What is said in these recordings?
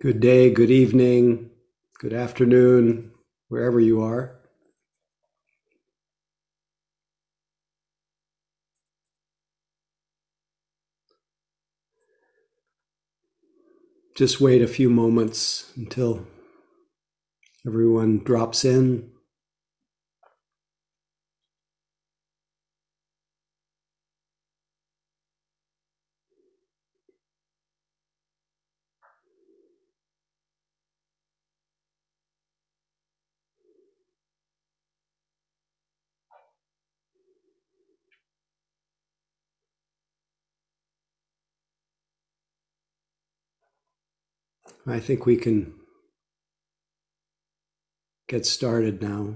Good day, good evening, good afternoon, wherever you are. Just wait a few moments until everyone drops in. I think we can get started now.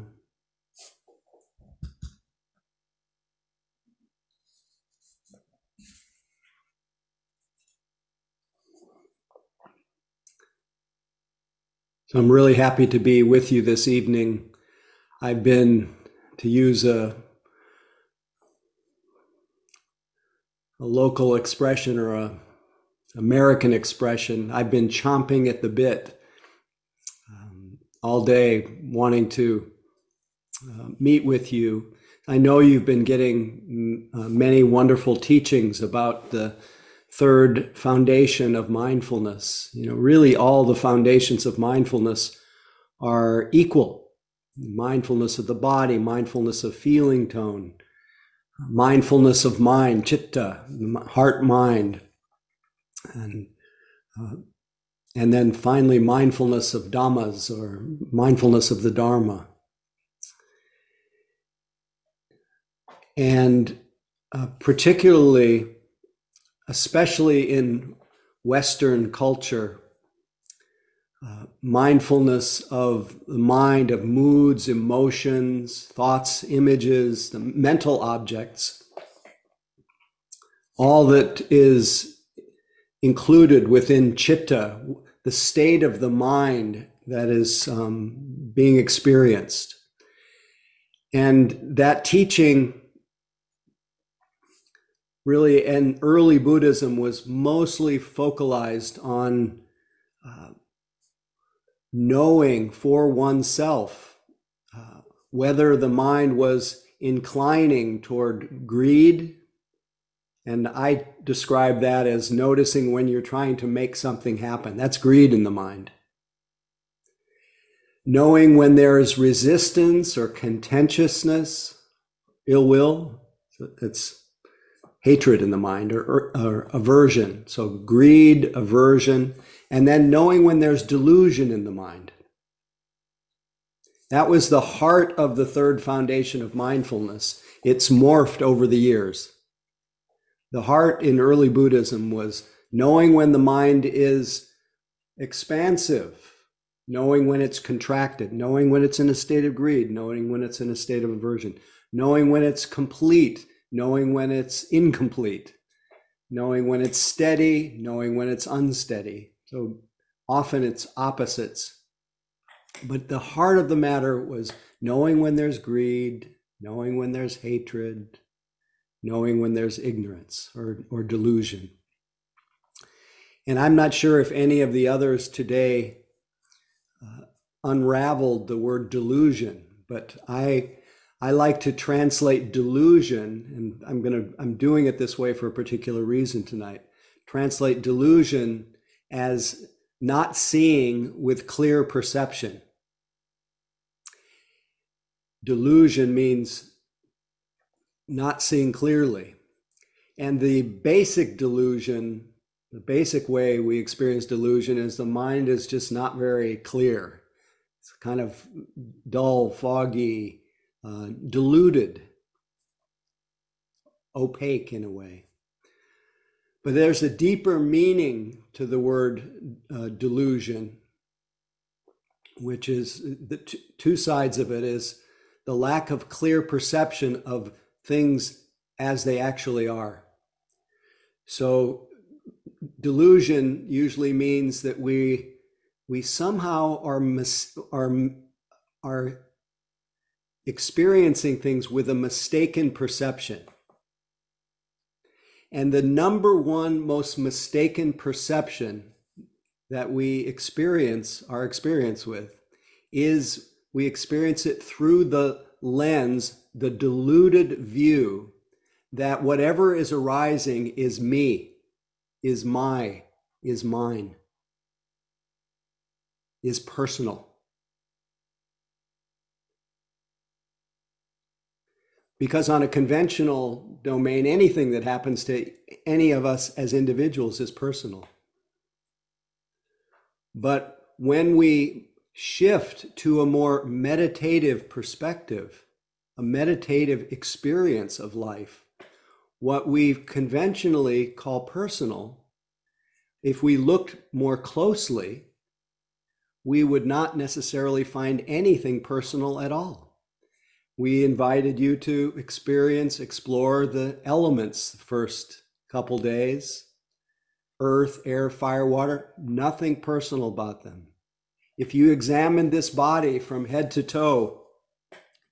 So I'm really happy to be with you this evening. I've been, to use a, a local expression or a American expression. I've been chomping at the bit um, all day, wanting to uh, meet with you. I know you've been getting uh, many wonderful teachings about the third foundation of mindfulness. You know, really, all the foundations of mindfulness are equal mindfulness of the body, mindfulness of feeling tone, mindfulness of mind, chitta, heart mind, and uh, and then finally mindfulness of dhammas or mindfulness of the dharma. And uh, particularly especially in western culture uh, mindfulness of the mind of moods emotions thoughts images the mental objects all that is included within chitta, the state of the mind that is um, being experienced. And that teaching, really, in early Buddhism, was mostly focalized on uh, knowing for oneself uh, whether the mind was inclining toward greed and I describe that as noticing when you're trying to make something happen. That's greed in the mind. Knowing when there is resistance or contentiousness, ill will, it's hatred in the mind or, or, or, aversion. So greed, aversion, and then knowing when there's delusion in the mind. That was the heart of the third foundation of mindfulness. It's morphed over the years. The heart in early Buddhism was knowing when the mind is expansive, knowing when it's contracted, knowing when it's in a state of greed, knowing when it's in a state of aversion, knowing when it's complete, knowing when it's incomplete, knowing when it's steady, knowing when it's unsteady. So often it's opposites. But the heart of the matter was knowing when there's greed, knowing when there's hatred, knowing when there's ignorance or, or delusion. And I'm not sure if any of the others today uh, unraveled the word delusion, but I I like to translate delusion, and I'm gonna I'm doing it this way for a particular reason tonight. Translate delusion as not seeing with clear perception. Delusion means not seeing clearly. And the basic delusion, the basic way we experience delusion is the mind is just not very clear. It's kind of dull, foggy, uh, diluted, opaque in a way. But there's a deeper meaning to the word uh, delusion, which is the t- two sides of it is the lack of clear perception of things as they actually are. So delusion usually means that we we somehow are mis- are are experiencing things with a mistaken perception. And the number one most mistaken perception that we experience our experience with is we experience it through the lens, the deluded view that whatever is arising is me, is my, is mine, is personal. Because on a conventional domain, anything that happens to any of us as individuals is personal. But when we shift to a more meditative perspective, a meditative experience of life, what we conventionally call personal, if we looked more closely, we would not necessarily find anything personal at all. We invited you to experience, explore the elements the first couple days earth, air, fire, water, nothing personal about them. If you examined this body from head to toe,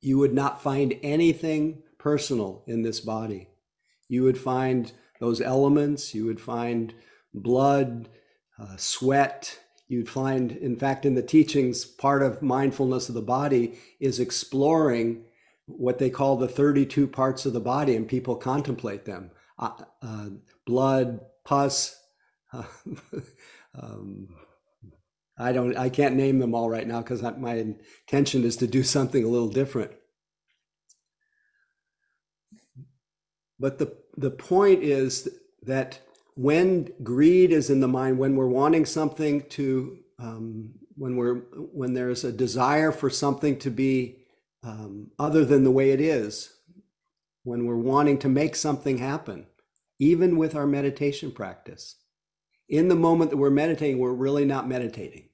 you would not find anything personal in this body. You would find those elements, you would find blood, uh, sweat. You'd find, in fact, in the teachings, part of mindfulness of the body is exploring what they call the 32 parts of the body, and people contemplate them uh, uh, blood, pus, um, I don't, I can't name them all right now because my intention is to do something a little different. But the, the point is that when greed is in the mind, when we're wanting something to, um, when we're, when there's a desire for something to be um, other than the way it is, when we're wanting to make something happen, even with our meditation practice, in the moment that we're meditating, we're really not meditating.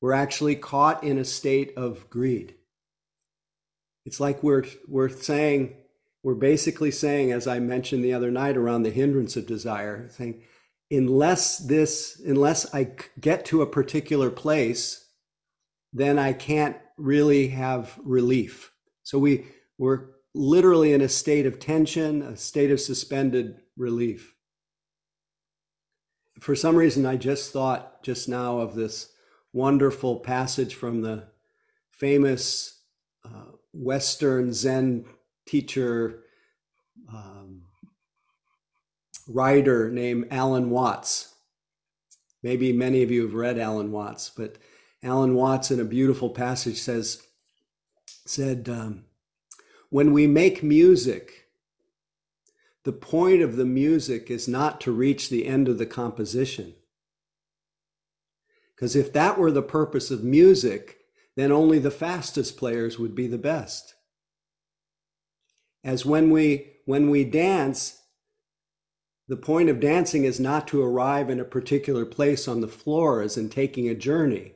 We're actually caught in a state of greed. It's like we're, we're saying, we're basically saying, as I mentioned the other night around the hindrance of desire, saying, unless this, unless I get to a particular place, then I can't really have relief. So we, we're literally in a state of tension, a state of suspended relief for some reason, I just thought just now of this wonderful passage from the famous uh, Western Zen teacher, um, writer named Alan Watts. Maybe many of you have read Alan Watts, but Alan Watts in a beautiful passage says, said, um, when we make music, the point of the music is not to reach the end of the composition. Because if that were the purpose of music, then only the fastest players would be the best. As when we when we dance, the point of dancing is not to arrive in a particular place on the floor as in taking a journey.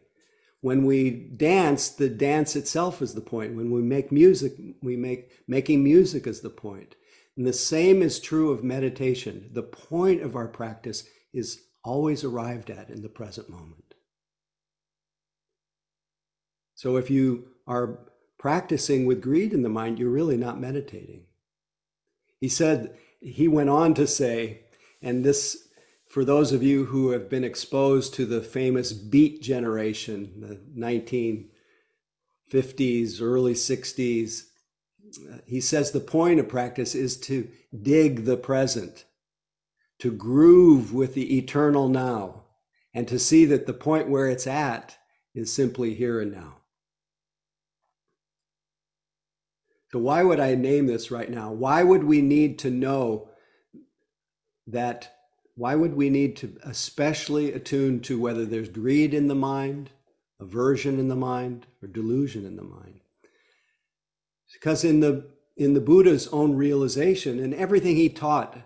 When we dance, the dance itself is the point. When we make music, we make making music is the point. And the same is true of meditation. The point of our practice is always arrived at in the present moment. So if you are practicing with greed in the mind, you're really not meditating. He said, he went on to say, and this, for those of you who have been exposed to the famous beat generation, the 1950s, early 60s, he says the point of practice is to dig the present, to groove with the eternal now, and to see that the point where it's at is simply here and now. So, why would I name this right now? Why would we need to know that? Why would we need to especially attune to whether there's greed in the mind, aversion in the mind, or delusion in the mind? because in the in the Buddha's own realization and everything he taught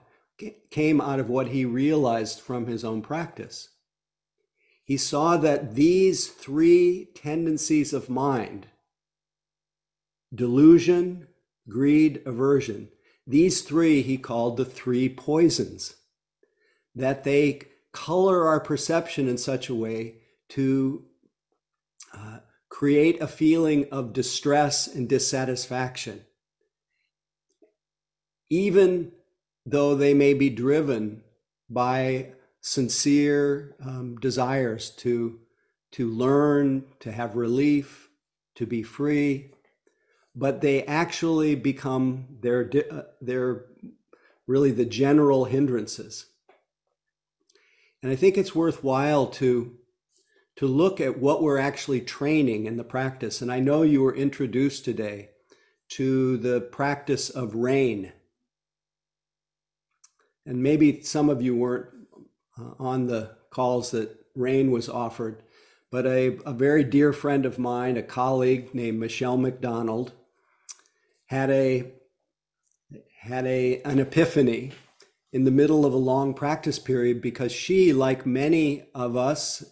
came out of what he realized from his own practice. He saw that these three tendencies of mind delusion, greed, aversion. These three he called the three poisons, that they color our perception in such a way to uh, create a feeling of distress and dissatisfaction, even though they may be driven by sincere um, desires to to learn, to have relief, to be free, but they actually become their uh, their really the general hindrances. And I think it's worthwhile to to look at what we're actually training in the practice. And I know you were introduced today to the practice of rain. And maybe some of you weren't uh, on the calls that rain was offered, but a, a very dear friend of mine, a colleague named Michele McDonald, had a had a an epiphany in the middle of a long practice period because she, like many of us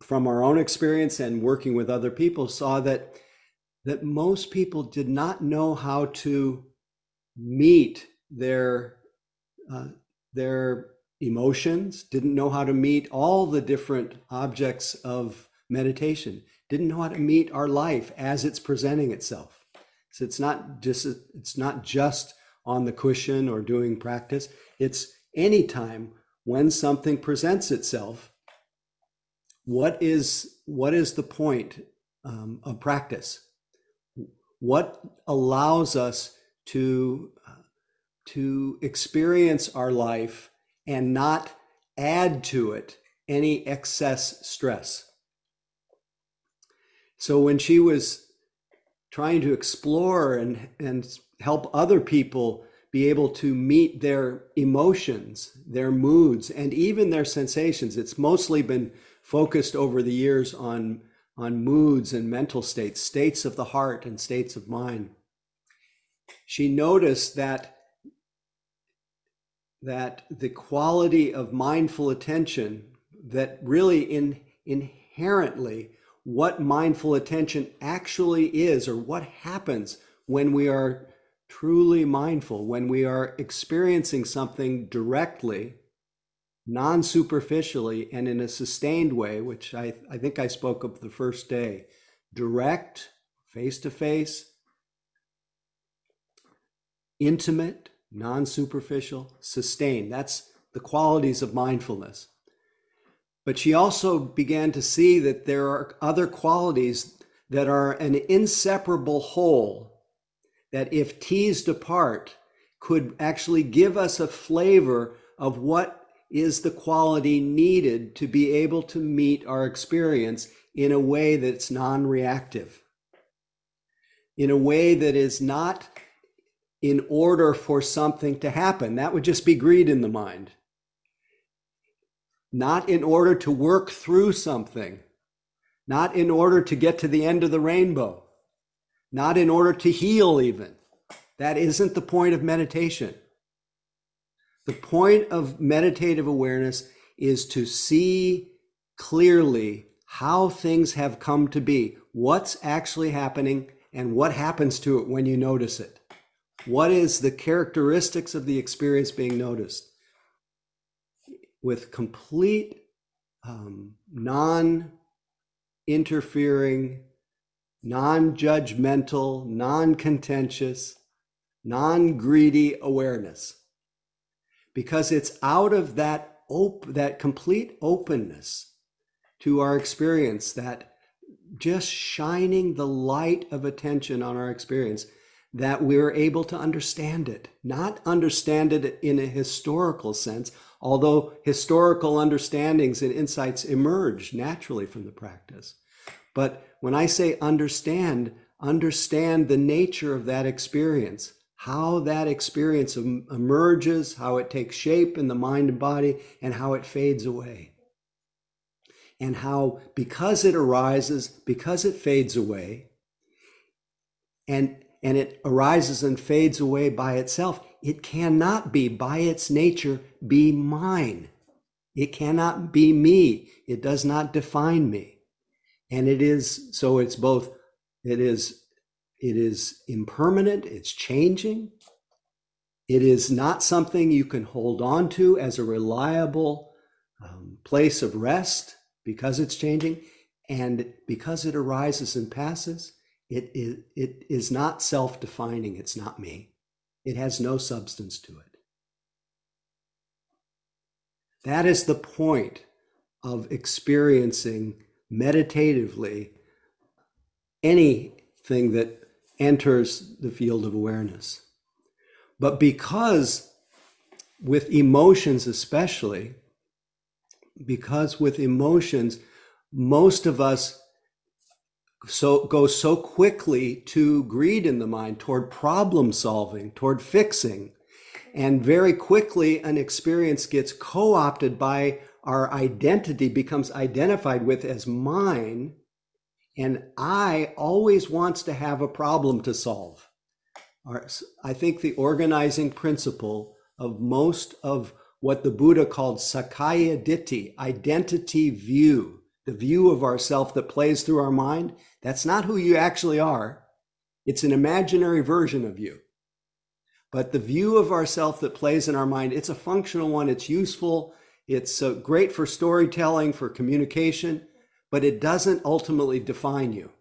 from our own experience and working with other people, saw that that most people did not know how to meet their uh, their emotions, didn't know how to meet all the different objects of meditation, didn't know how to meet our life as it's presenting itself. So it's not just it's not just on the cushion or doing practice. It's anytime when something presents itself. What is what is the point um, of practice? What allows us to uh, to experience our life and not add to it any excess stress? So when she was trying to explore and, and help other people be able to meet their emotions, their moods, and even their sensations, it's mostly been focused over the years on, on moods and mental states, states of the heart and states of mind. She noticed that that the quality of mindful attention that really in, inherently what mindful attention actually is or what happens when we are truly mindful, when we are experiencing something directly, non superficially, and in a sustained way, which I, I think I spoke of the first day direct, face to face, intimate, non superficial, sustained. That's the qualities of mindfulness. But she also began to see that there are other qualities that are an inseparable whole, that if teased apart, could actually give us a flavor of what is the quality needed to be able to meet our experience in a way that's non reactive, in a way that is not in order for something to happen. That would just be greed in the mind not in order to work through something, not in order to get to the end of the rainbow, not in order to heal, even. That isn't the point of meditation. The point of meditative awareness is to see clearly how things have come to be, what's actually happening, and what happens to it when you notice it. What is the characteristics of the experience being noticed? With complete um, non interfering, non judgmental, non contentious, non greedy awareness. Because it's out of that, op- that complete openness to our experience, that just shining the light of attention on our experience, that we're able to understand it. Not understand it in a historical sense, although historical understandings and insights emerge naturally from the practice. But when I say understand, understand the nature of that experience, how that experience emerges, how it takes shape in the mind and body, and how it fades away. And how, because it arises, because it fades away, and, and it arises and fades away by itself, it cannot be by its nature be mine. It cannot be me. It does not define me. And it is, so it's both, it is, it is impermanent, it's changing. It is not something you can hold on to as a reliable um, place of rest because it's changing. And because it arises and passes, it is, it is not self defining. It's not me. It has no substance to it. That is the point of experiencing meditatively anything that enters the field of awareness. But because with emotions, especially, because with emotions, most of us so go so quickly to greed in the mind toward problem solving toward fixing. And very quickly an experience gets co-opted by our identity becomes identified with as mine. And i always wants to have a problem to solve. I think the organizing principle of most of what the buddha called sakkaya ditthi identity view the view of ourself that plays through our mind, that's not who you actually are. It's an imaginary version of you. But the view of ourself that plays in our mind, it's a functional one. It's useful. It's uh, great for storytelling, for communication, but it doesn't ultimately define you,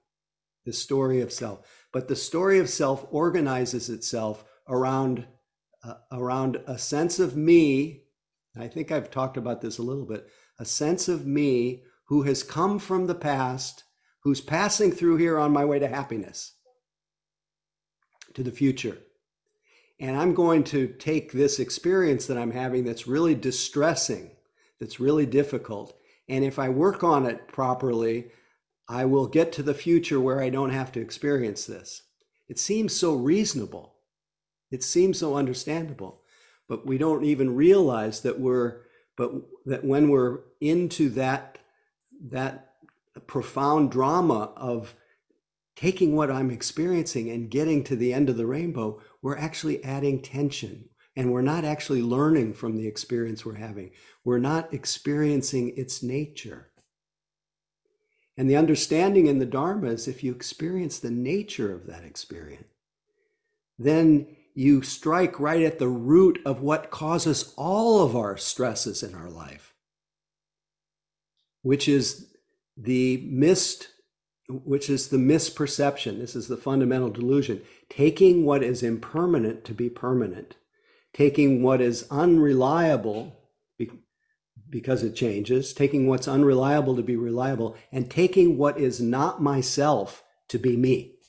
the story of self. But the story of self organizes itself around, uh, around a sense of me. I think I've talked about this a little bit a sense of me who has come from the past, who's passing through here on my way to happiness, to the future. And I'm going to take this experience that I'm having that's really distressing, that's really difficult. And if I work on it properly, I will get to the future where I don't have to experience this. It seems so reasonable. It seems so understandable. But we don't even realize that we're, but that when we're into that that profound drama of taking what I'm experiencing and getting to the end of the rainbow, we're actually adding tension and we're not actually learning from the experience we're having. We're not experiencing its nature. And the understanding in the Dharma is if you experience the nature of that experience, then you strike right at the root of what causes all of our stresses in our life which is the missed which is the misperception. This is the fundamental delusion. Taking what is impermanent to be permanent. Taking what is unreliable because it changes taking what's unreliable to be reliable and taking what is not myself to be me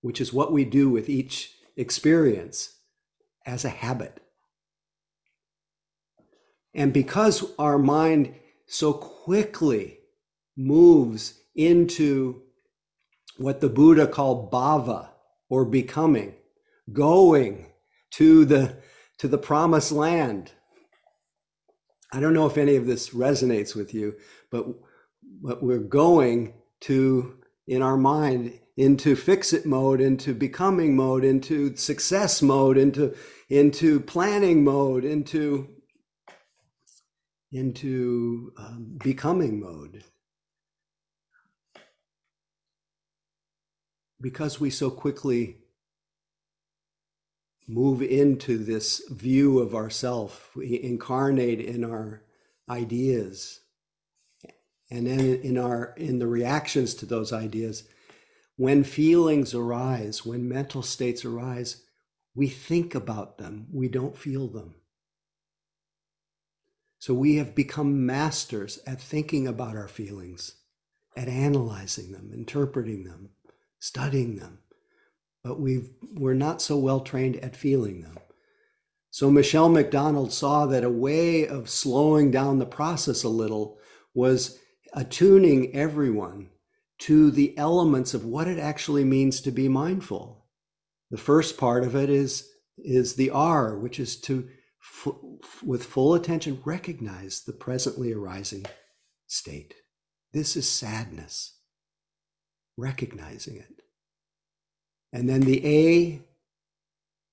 which is what we do with each experience as a habit. And because our mind so quickly moves into what the Buddha called bhava or becoming, going to the to the promised land. I don't know if any of this resonates with you, but but we're going to in our mind into fix it mode, into becoming mode, into success mode, into into planning mode, into into um, becoming mode. Because we so quickly move into this view of ourself, we incarnate in our ideas, and then in our in the reactions to those ideas, when feelings arise, when mental states arise, we think about them, we don't feel them. So we have become masters at thinking about our feelings, at analyzing them, interpreting them, studying them. But we've, we're not so well trained at feeling them. So Michele McDonald saw that a way of slowing down the process a little was attuning everyone to the elements of what it actually means to be mindful. The first part of it is, is the R, which is to with full attention, recognize the presently arising state. This is sadness, recognizing it. And then the A,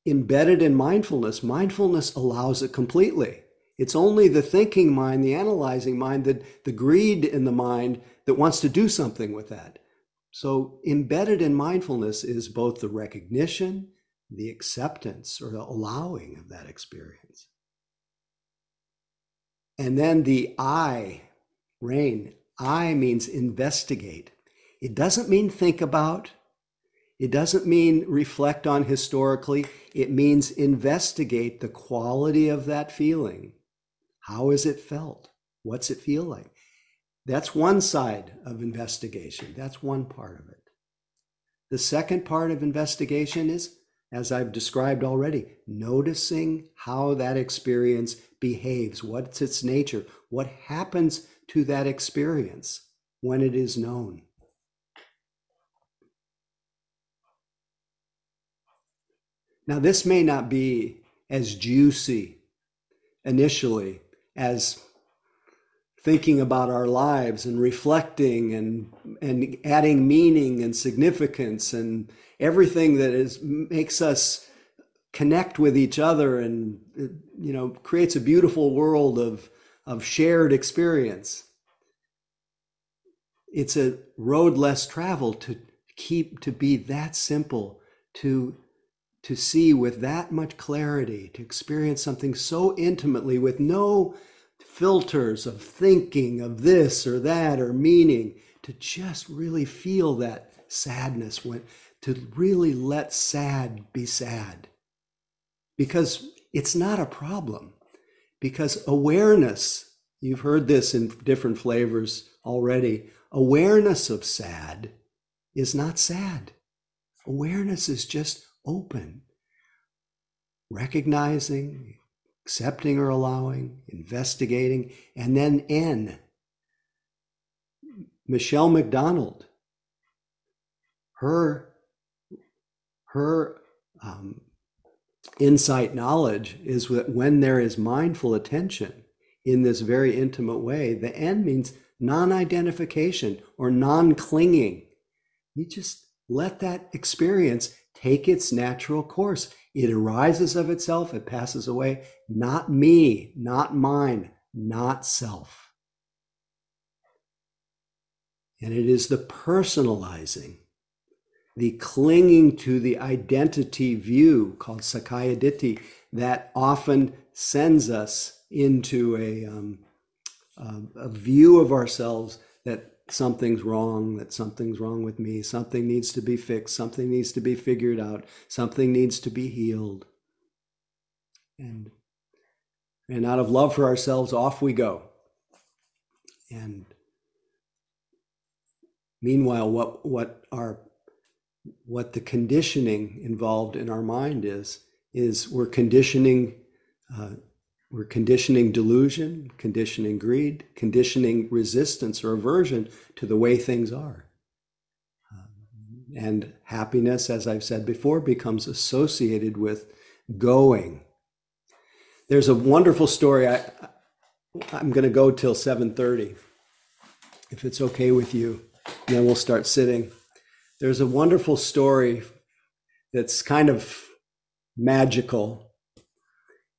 embedded in mindfulness, mindfulness allows it completely. It's only the thinking mind, the analyzing mind, that the greed in the mind that wants to do something with that. So, embedded in mindfulness is both the recognition, the acceptance, or the allowing of that experience. And then the I, rain, I means investigate. It doesn't mean think about. It doesn't mean reflect on historically. It means investigate the quality of that feeling. How is it felt? What's it feel like? That's one side of investigation. That's one part of it. The second part of investigation is, as I've described already, noticing how that experience behaves. What's its nature? What happens to that experience when it is known? Now, this may not be as juicy initially as thinking about our lives and reflecting and and adding meaning and significance and everything that is makes us connect with each other and you know creates a beautiful world of of shared experience. It's a road less traveled to keep to be that simple to to see with that much clarity to experience something so intimately with no filters of thinking of this or that or meaning to just really feel that sadness when to really let sad be sad. Because it's not a problem. Because awareness you've heard this in different flavors already awareness of sad is not sad. Awareness is just open. Recognizing accepting or allowing, investigating, and then N. Michele McDonald, her, her um, insight knowledge is that when there is mindful attention in this very intimate way, the N means non identification or non clinging. You just let that experience take its natural course. It arises of itself, it passes away. Not me, not mine, not self. And it is the personalizing, the clinging to the identity view called Sakkaya Ditthi that often sends us into a, um, a view of ourselves that something's wrong, that something's wrong with me, something needs to be fixed, something needs to be figured out, something needs to be healed. And and out of love for ourselves off we go. And meanwhile what what our what the conditioning involved in our mind is is we're conditioning uh, we're conditioning delusion, conditioning greed, conditioning resistance or aversion to the way things are. And happiness, as I've said before, becomes associated with going. There's a wonderful story. I, I'm going to go till 7:30, if it's okay with you. And then we'll start sitting. There's a wonderful story that's kind of magical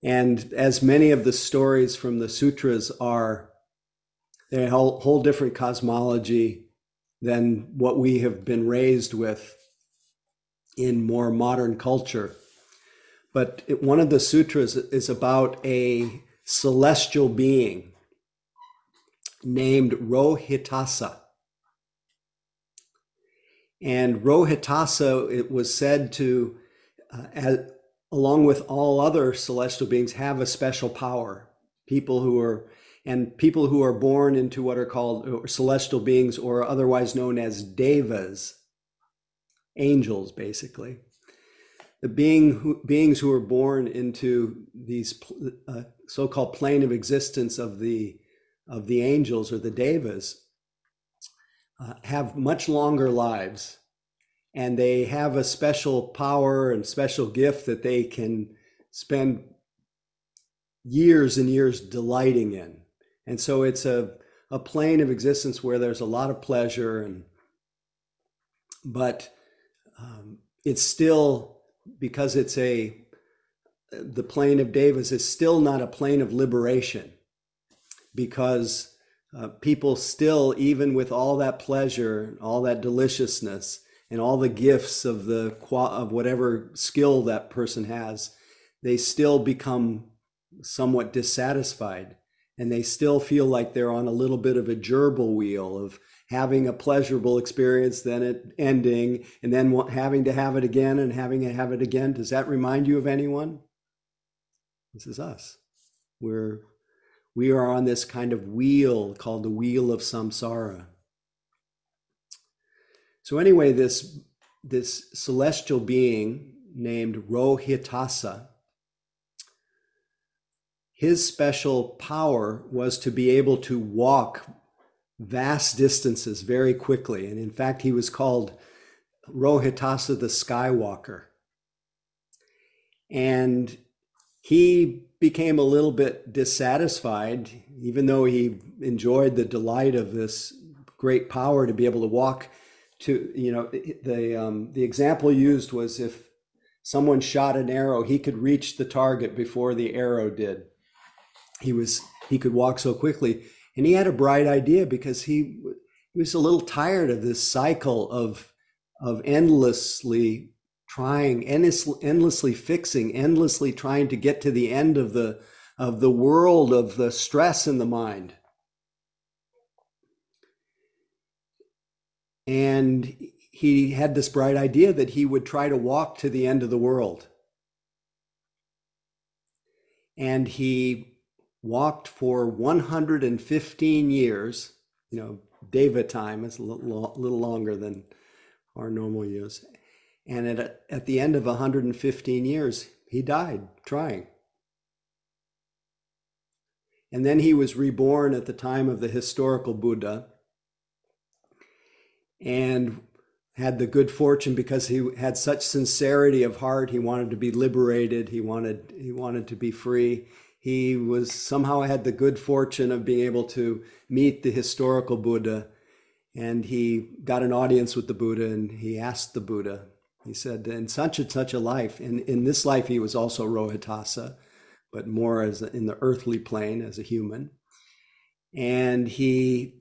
and as many of the stories from the sutras are, they a whole, whole different cosmology than what we have been raised with in more modern culture. But it, one of the sutras is about a celestial being named Rohitasa. And Rohitasa, it was said to, uh, as, along with all other celestial beings, have a special power. People who are and people who are born into what are called uh, celestial beings or otherwise known as devas, angels, basically. The being who, beings who are born into these uh, so-called plane of existence of the of the angels or the devas uh, have much longer lives and they have a special power and special gift that they can spend years and years delighting in. And so it's a, a plane of existence where there's a lot of pleasure and but um, it's still because it's a the plane of devas is still not a plane of liberation because uh, people still even with all that pleasure all that deliciousness and all the gifts of the of whatever skill that person has, they still become somewhat dissatisfied and they still feel like they're on a little bit of a gerbil wheel of having a pleasurable experience, then it ending, and then having to have it again and having to have it again. Does that remind you of anyone? This is us. We're we are on this kind of wheel called the wheel of samsara. So anyway, this this celestial being named Rohitasa, his special power was to be able to walk vast distances very quickly. And in fact, he was called Rohitasa the Skywalker. And he became a little bit dissatisfied, even though he enjoyed the delight of this great power to be able to walk to, you know, the, um, the example used was if someone shot an arrow, he could reach the target before the arrow did. He was, he could walk so quickly. And he had a bright idea because he, he was a little tired of this cycle of, of endlessly trying, endlessly, endlessly fixing, endlessly trying to get to the end of the of the world of the stress in the mind. And he had this bright idea that he would try to walk to the end of the world. And he walked for 115 years, you know, Deva time is a little, longer than our normal years. And at, at the end of 115 years, he died trying. And then he was reborn at the time of the historical Buddha and had the good fortune because he had such sincerity of heart. He wanted to be liberated. He wanted he wanted to be free. He was somehow had the good fortune of being able to meet the historical buddha. And he got an audience with the buddha and he asked the buddha he said, in such and such a life, in, in this life, he was also Rohitasa, but more as in the earthly plane as a human. And he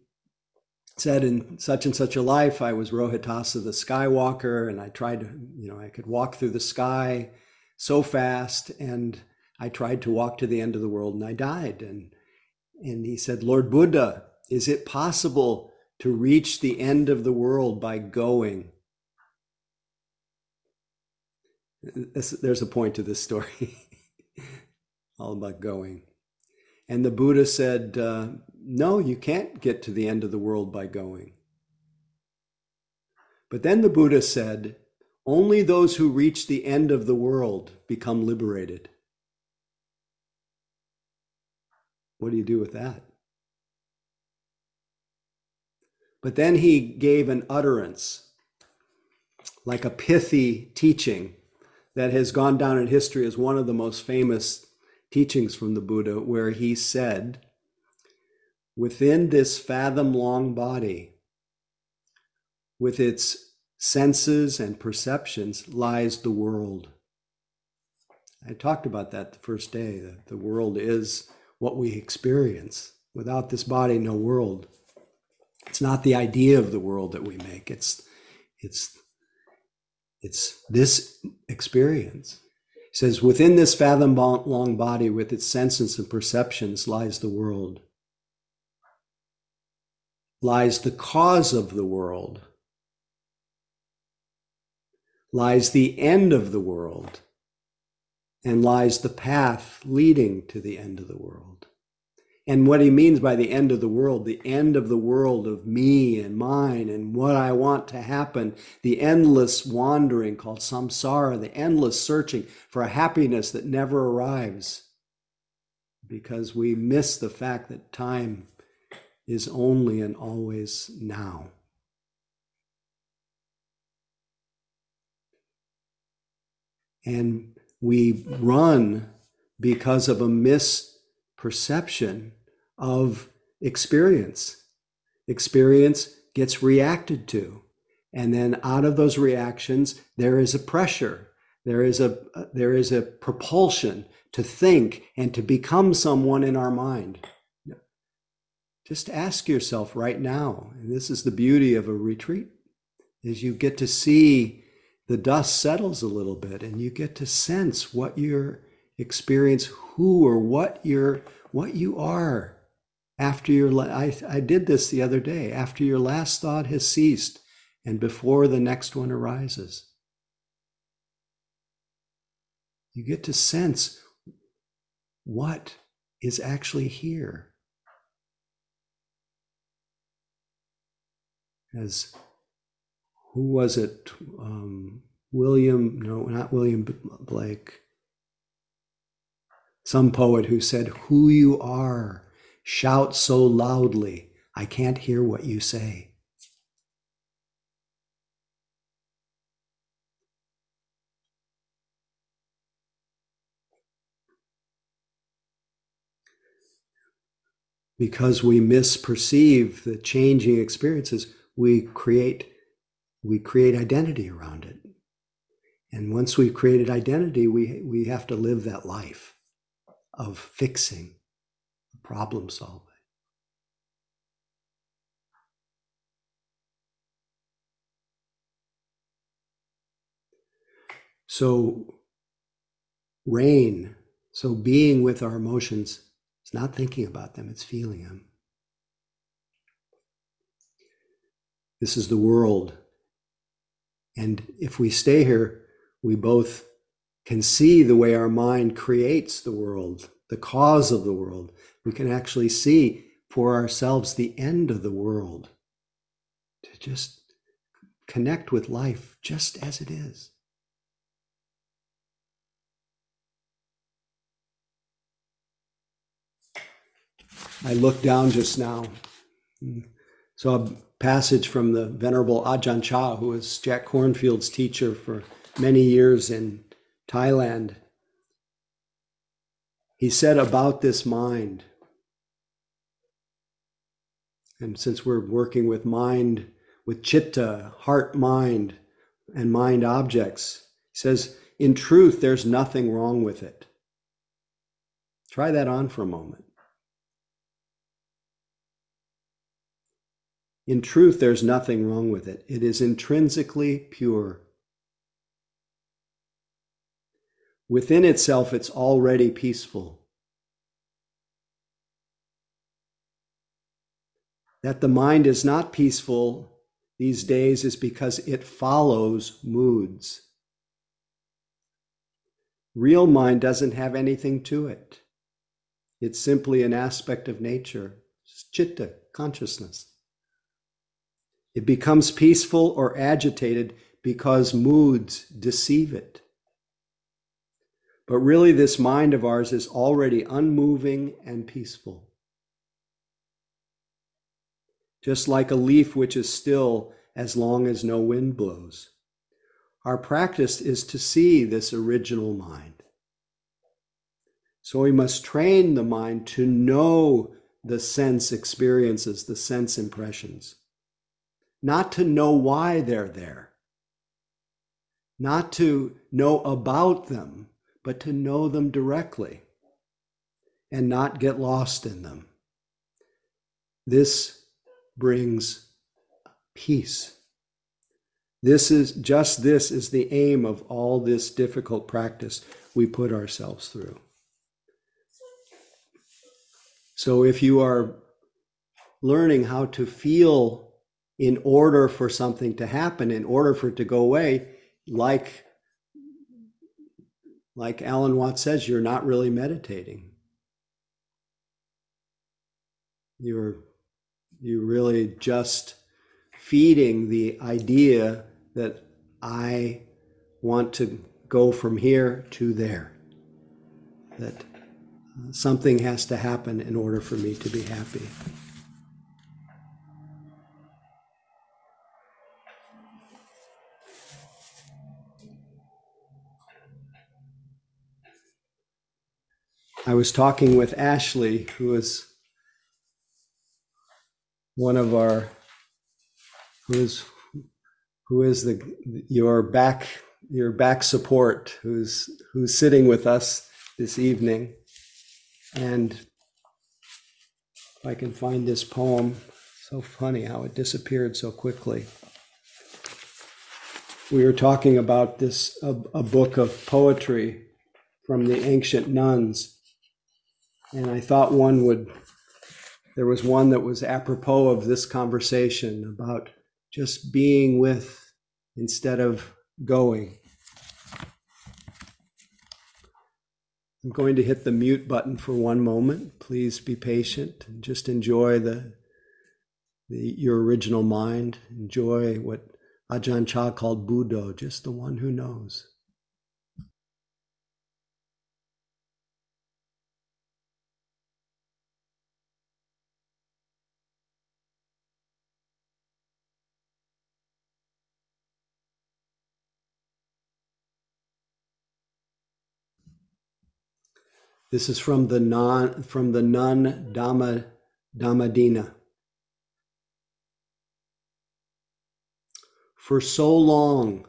said, in such and such a life, I was Rohitasa the Skywalker, and I tried to, you know, I could walk through the sky so fast, and I tried to walk to the end of the world, and I died. And and he said, Lord Buddha, is it possible to reach the end of the world by going? there's a point to this story, all about going. And the Buddha said, uh, No, you can't get to the end of the world by going. But then the Buddha said, Only those who reach the end of the world become liberated. What do you do with that? But then he gave an utterance, like a pithy teaching that has gone down in history as one of the most famous teachings from the Buddha, where he said, Within this fathom long body, with its senses and perceptions, lies the world. I talked about that the first day, that the world is what we experience. Without this body, no world. It's not the idea of the world that we make, it's, it's it's this experience. Says, within this fathom long body with its senses and perceptions lies the world, lies the cause of the world, lies the end of the world, and lies the path leading to the end of the world. And what he means by the end of the world, the end of the world of me and mine and what I want to happen, the endless wandering called samsara, the endless searching for a happiness that never arrives because we miss the fact that time is only and always now. And we run because of a misperception of experience. Experience gets reacted to. And then out of those reactions, there is a pressure. There is a, uh, there is a propulsion to think and to become someone in our mind. Just ask yourself right now, and this is the beauty of a retreat, is you get to see the dust settles a little bit and you get to sense what your experience, who or what you're, what you are after your I, I did this the other day after your last thought has ceased and before the next one arises you get to sense what is actually here. As who was it? Um, William, no, not William Blake. Some poet who said, Who you are, shout so loudly, I can't hear what you say. because we misperceive the changing experiences, we create we create identity around it. And once we've created identity, we, we have to live that life of fixing, problem solving. So, rain, so being with our emotions it's not thinking about them, it's feeling them. This is the world. And if we stay here, we both can see the way our mind creates the world, the cause of the world. We can actually see for ourselves the end of the world, to just connect with life just as it is. I looked down just now, hmm, saw a passage from the Venerable Ajahn Chah, who was Jack Kornfield's teacher for many years in Thailand. He said about this mind, and since we're working with mind, with chitta, heart, mind, and mind objects, he says, in truth, there's nothing wrong with it. Try that on for a moment. In truth, there's nothing wrong with it. It is intrinsically pure. Within itself, it's already peaceful. That the mind is not peaceful these days is because it follows moods. Real mind doesn't have anything to it. It's simply an aspect of nature, chitta, consciousness. It becomes peaceful or agitated because moods deceive it. But really, this mind of ours is already unmoving and peaceful. Just like a leaf which is still as long as no wind blows. Our practice is to see this original mind. So we must train the mind to know the sense experiences, the sense impressions not to know why they're there, not to know about them, but to know them directly and not get lost in them. This brings peace. This is just this is the aim of all this difficult practice we put ourselves through. So if you are learning how to feel in order for something to happen, in order for it to go away, like like Alan Watts says, you're not really meditating. You're you really just feeding the idea that I want to go from here to there. That uh, something has to happen in order for me to be happy. I was talking with Ashley, who is one of our, who is, who is the your back your back support, who's who's sitting with us this evening, and if I can find this poem, so funny how it disappeared so quickly. We were talking about this a, a book of poetry from the ancient nuns and I thought one would, there was one that was apropos of this conversation about just being with instead of going. I'm going to hit the mute button for one moment. Please be patient and just enjoy the, the your original mind. Enjoy what Ajahn Chah called Buddho, just the one who knows. This is from the non from the nun Dhamma Dhammadina. For so long,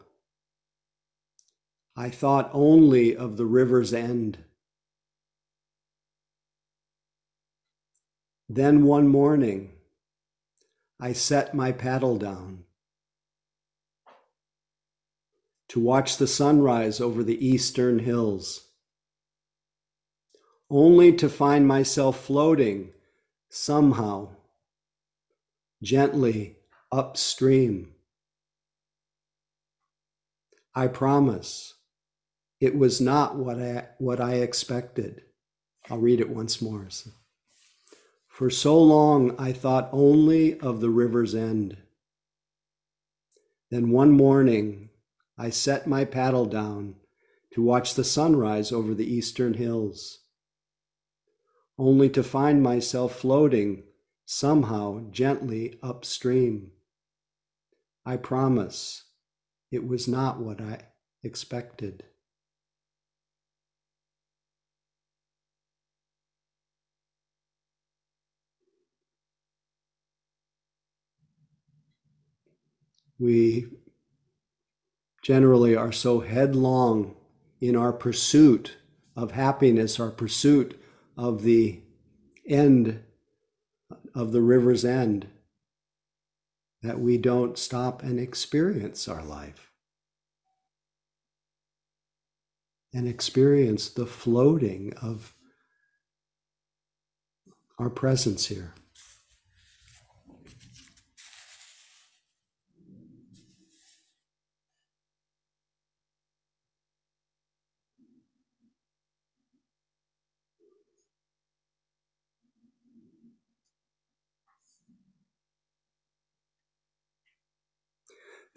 I thought only of the river's end. Then one morning, I set my paddle down to watch the sunrise over the eastern hills only to find myself floating somehow gently upstream. I promise it was not what I, what I expected. I'll read it once more. For so long, I thought only of the river's end. Then one morning, I set my paddle down to watch the sunrise over the eastern hills only to find myself floating somehow gently upstream. I promise it was not what I expected. We generally are so headlong in our pursuit of happiness, our pursuit of the end of the river's end that we don't stop and experience our life and experience the floating of our presence here.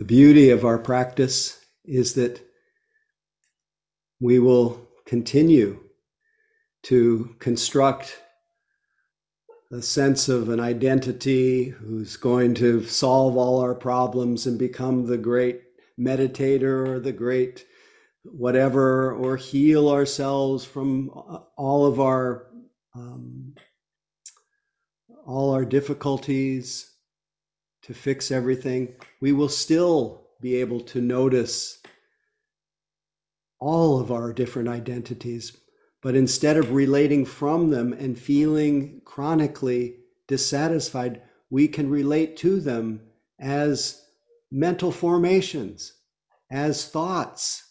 The beauty of our practice is that we will continue to construct a sense of an identity who's going to solve all our problems and become the great meditator or the great whatever, or heal ourselves from all of our um, all our difficulties to fix everything, we will still be able to notice all of our different identities. But instead of relating from them and feeling chronically dissatisfied, we can relate to them as mental formations, as thoughts.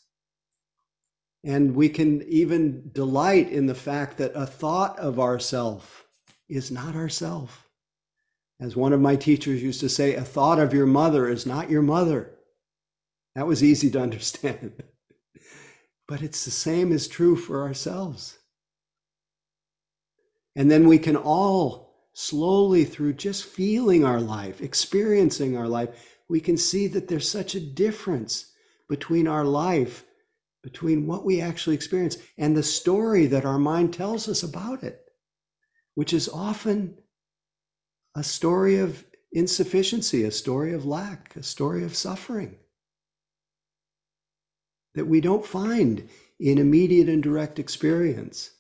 And we can even delight in the fact that a thought of ourself is not ourself. As one of my teachers used to say, a thought of your mother is not your mother. That was easy to understand. but it's the same is true for ourselves. And then we can all slowly, through just feeling our life, experiencing our life, we can see that there's such a difference between our life, between what we actually experience, and the story that our mind tells us about it, which is often a story of insufficiency, a story of lack, a story of suffering that we don't find in immediate and direct experience.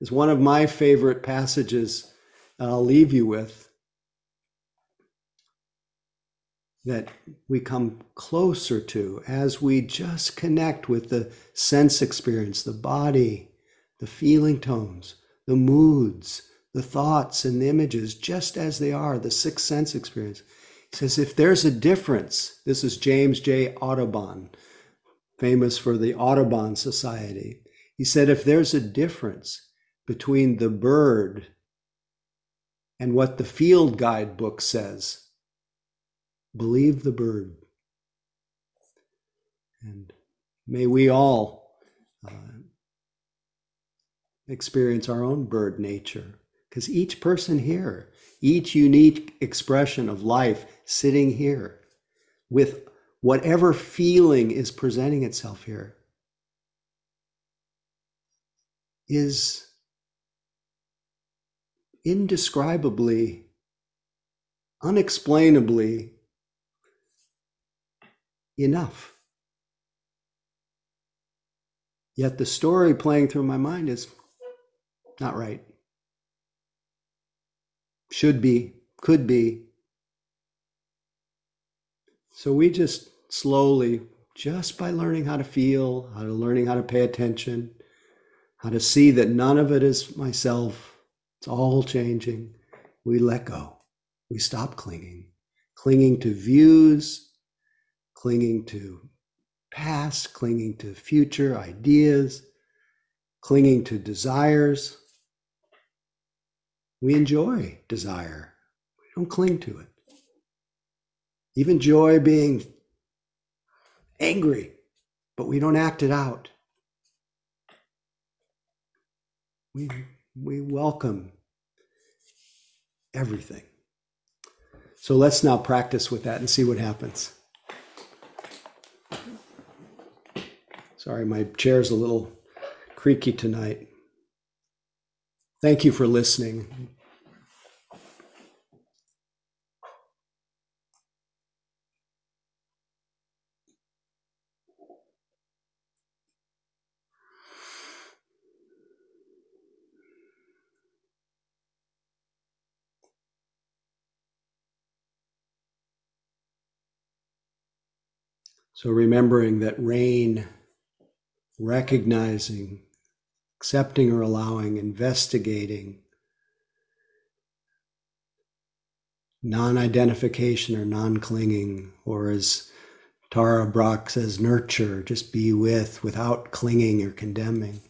Is one of my favorite passages I'll leave you with that we come closer to as we just connect with the sense experience, the body, the feeling tones, the moods, the thoughts and the images just as they are, the sixth sense experience. He says, if there's a difference, this is James J. Audubon, famous for the Audubon Society. He said, if there's a difference between the bird and what the field guide book says, believe the bird. And may we all uh, experience our own bird nature. Because each person here, each unique expression of life sitting here with whatever feeling is presenting itself here is indescribably, unexplainably enough. Yet the story playing through my mind is not right. Should be, could be. So we just slowly, just by learning how to feel, how to learning how to pay attention, how to see that none of it is myself, it's all changing, we let go. We stop clinging, clinging to views, clinging to past, clinging to future ideas, clinging to desires. We enjoy desire, we don't cling to it. Even joy being angry, but we don't act it out. We, we welcome everything. So let's now practice with that and see what happens. Sorry, my chair's a little creaky tonight. Thank you for listening. So remembering that rain, recognizing, accepting or allowing, investigating, non identification or non clinging, or as Tara Brach says, nurture, just be with without clinging or condemning.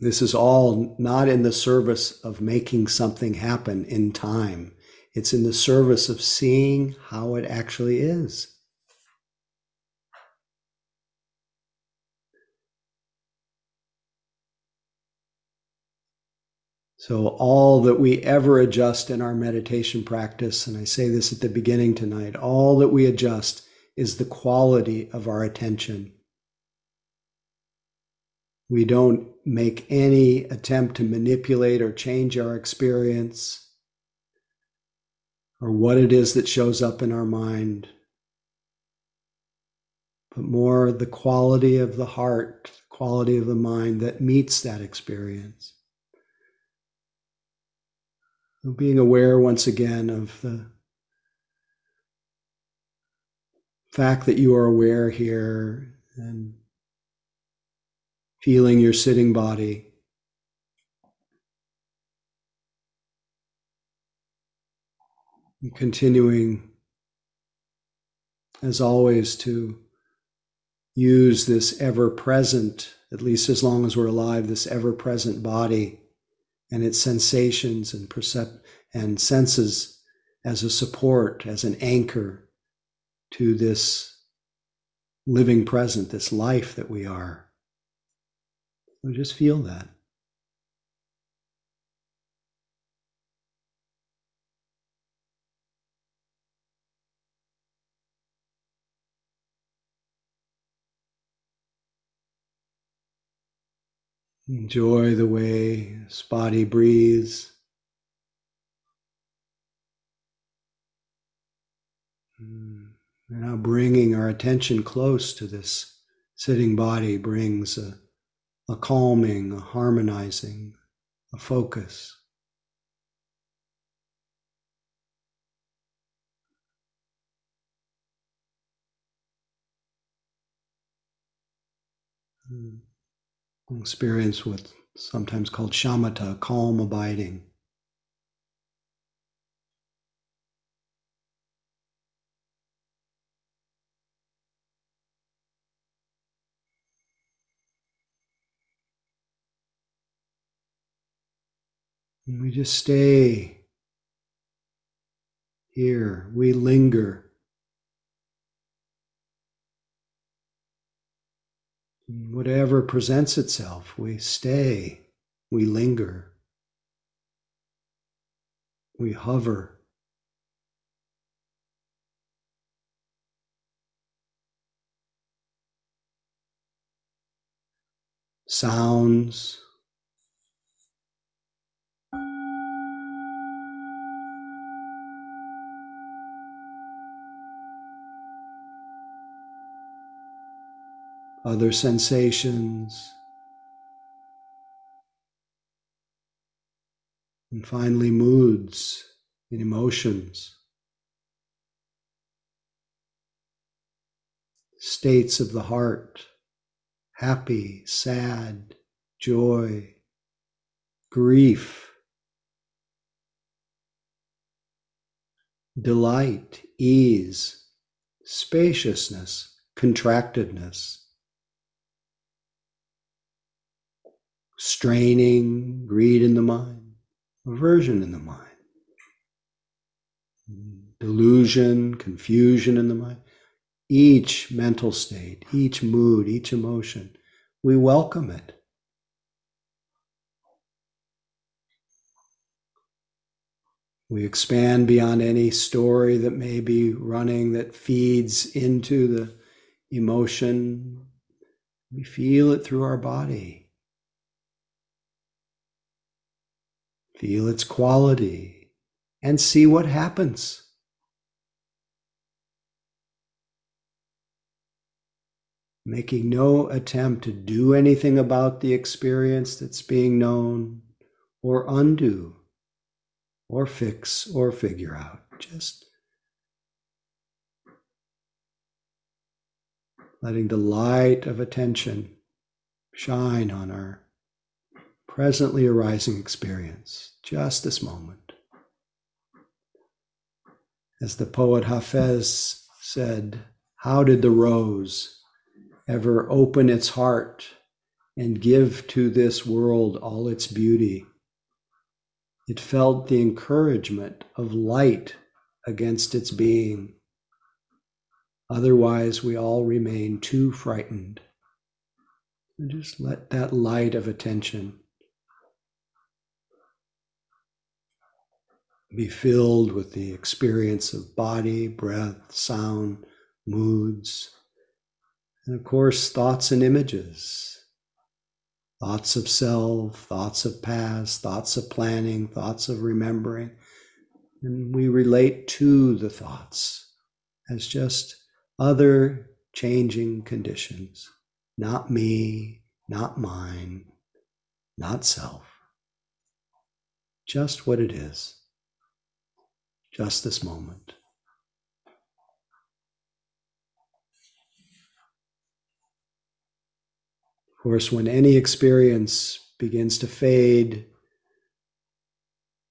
This is all not in the service of making something happen in time it's in the service of seeing how it actually is. So, all that we ever adjust in our meditation practice, and I say this at the beginning tonight, all that we adjust is the quality of our attention. We don't make any attempt to manipulate or change our experience or what it is that shows up in our mind, but more the quality of the heart, quality of the mind that meets that experience. Being aware once again of the fact that you are aware here and feeling your sitting body. continuing, as always, to use this ever present, at least as long as we're alive, this ever present body and its sensations and percept and senses as a support, as an anchor to this living present, this life that we are. So just feel that. Enjoy the way body breathes. And now bringing our attention close to this sitting body brings a, a calming, a harmonizing, a focus. Mm experience what's sometimes called shamatha, calm abiding. And we just stay here, we linger. Whatever presents itself, we stay, we linger, we hover. Sounds. Other sensations. And finally, moods and emotions, states of the heart, happy, sad, joy, grief, delight, ease, spaciousness, contractedness. Straining, greed in the mind, aversion in the mind, delusion, confusion in the mind. Each mental state, each mood, each emotion, we welcome it. We expand beyond any story that may be running that feeds into the emotion. We feel it through our body. Feel its quality and see what happens. Making no attempt to do anything about the experience that's being known, or undo, or fix, or figure out. Just letting the light of attention shine on our presently arising experience, just this moment. As the poet Hafez said, How did the rose ever open its heart and give to this world all its beauty? It felt the encouragement of light against its being. Otherwise, we all remain too frightened. And just let that light of attention be filled with the experience of body, breath, sound, moods, and of course, thoughts and images. Thoughts of self, thoughts of past, thoughts of planning, thoughts of remembering. And we relate to the thoughts as just other changing conditions, not me, not mine, not self, just what it is just this moment. Of course, when any experience begins to fade,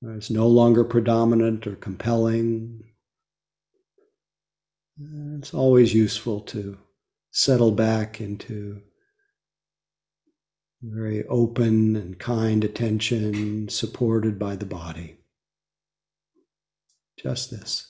it's no longer predominant or compelling, it's always useful to settle back into very open and kind attention supported by the body. Just this.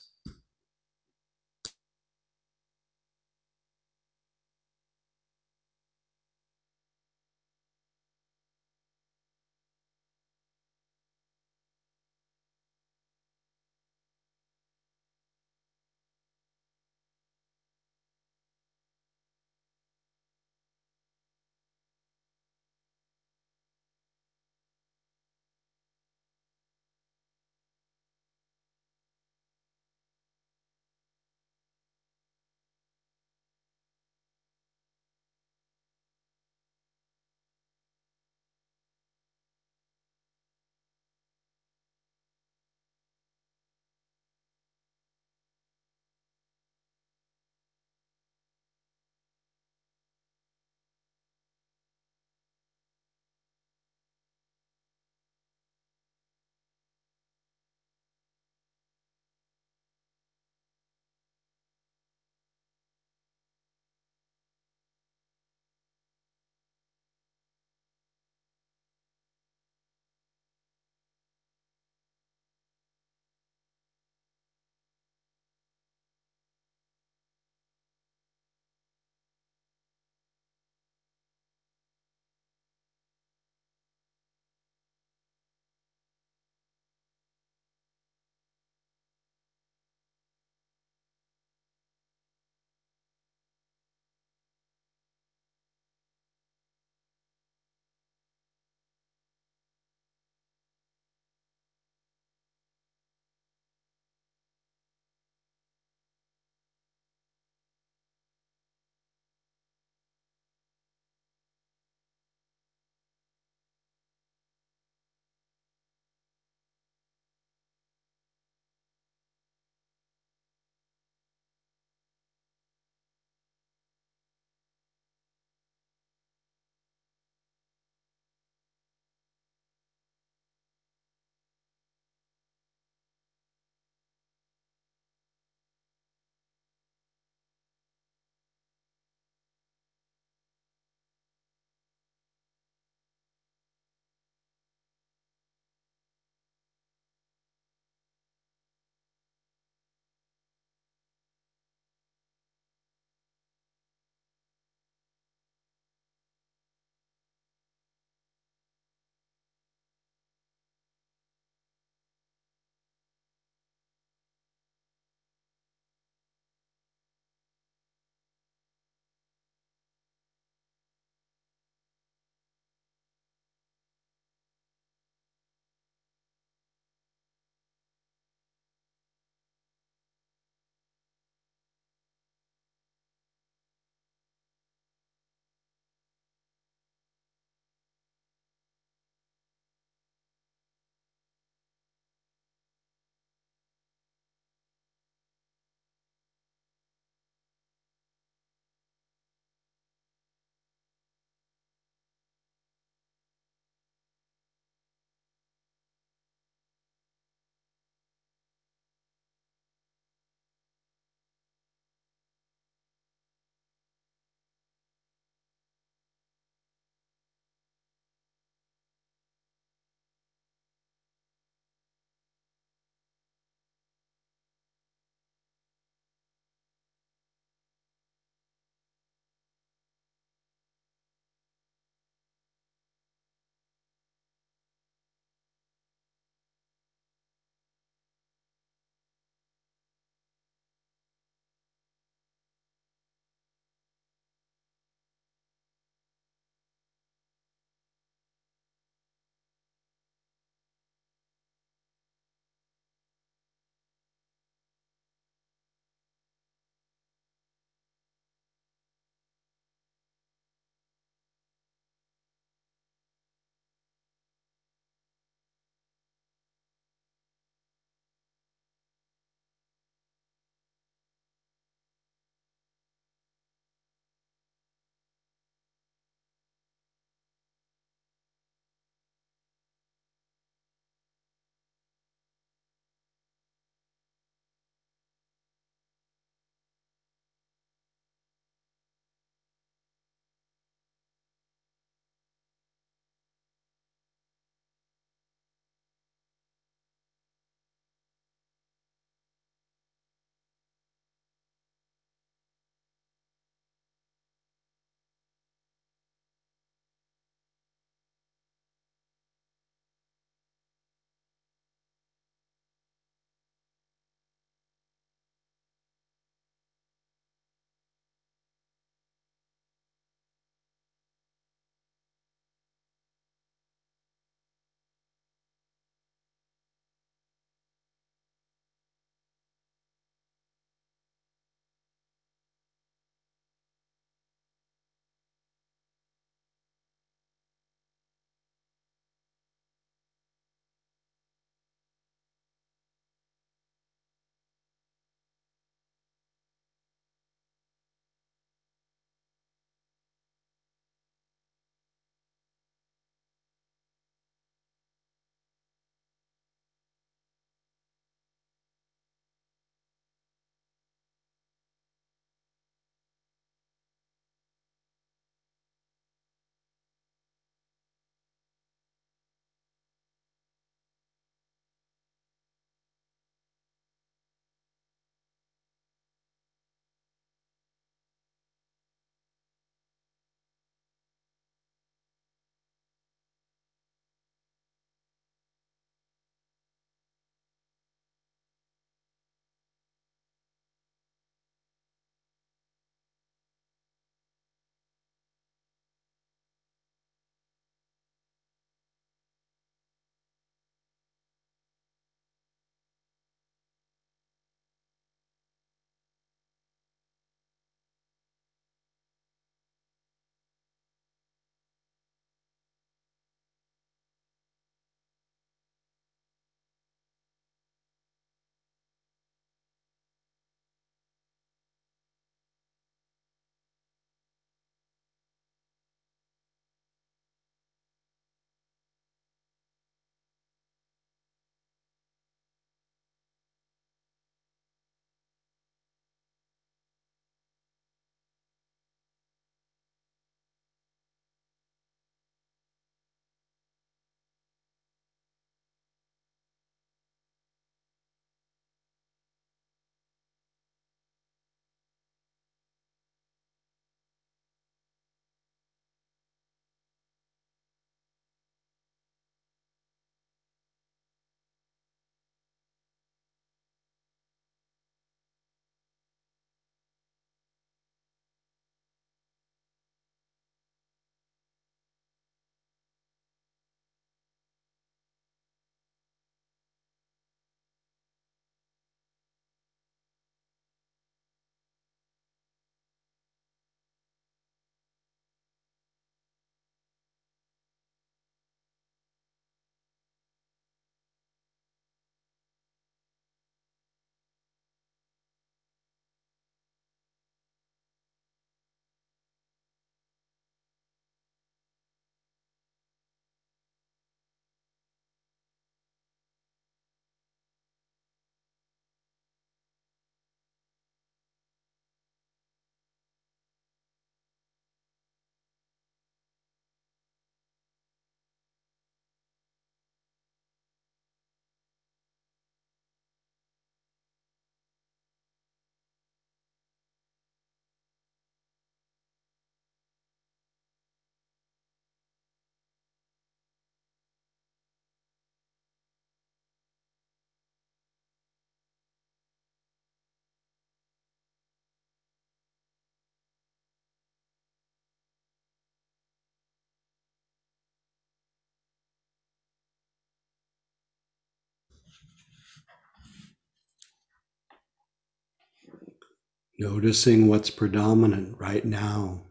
Noticing what's predominant right now.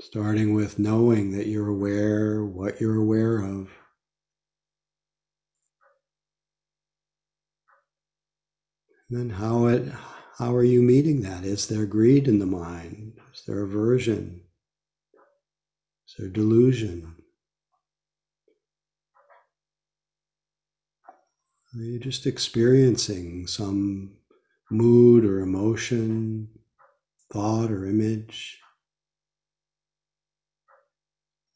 Starting with knowing that you're aware what you're aware of. And then how it how are you meeting that? Is there greed in the mind? Is there aversion? Is there delusion? Are you just experiencing some mood or emotion, thought or image?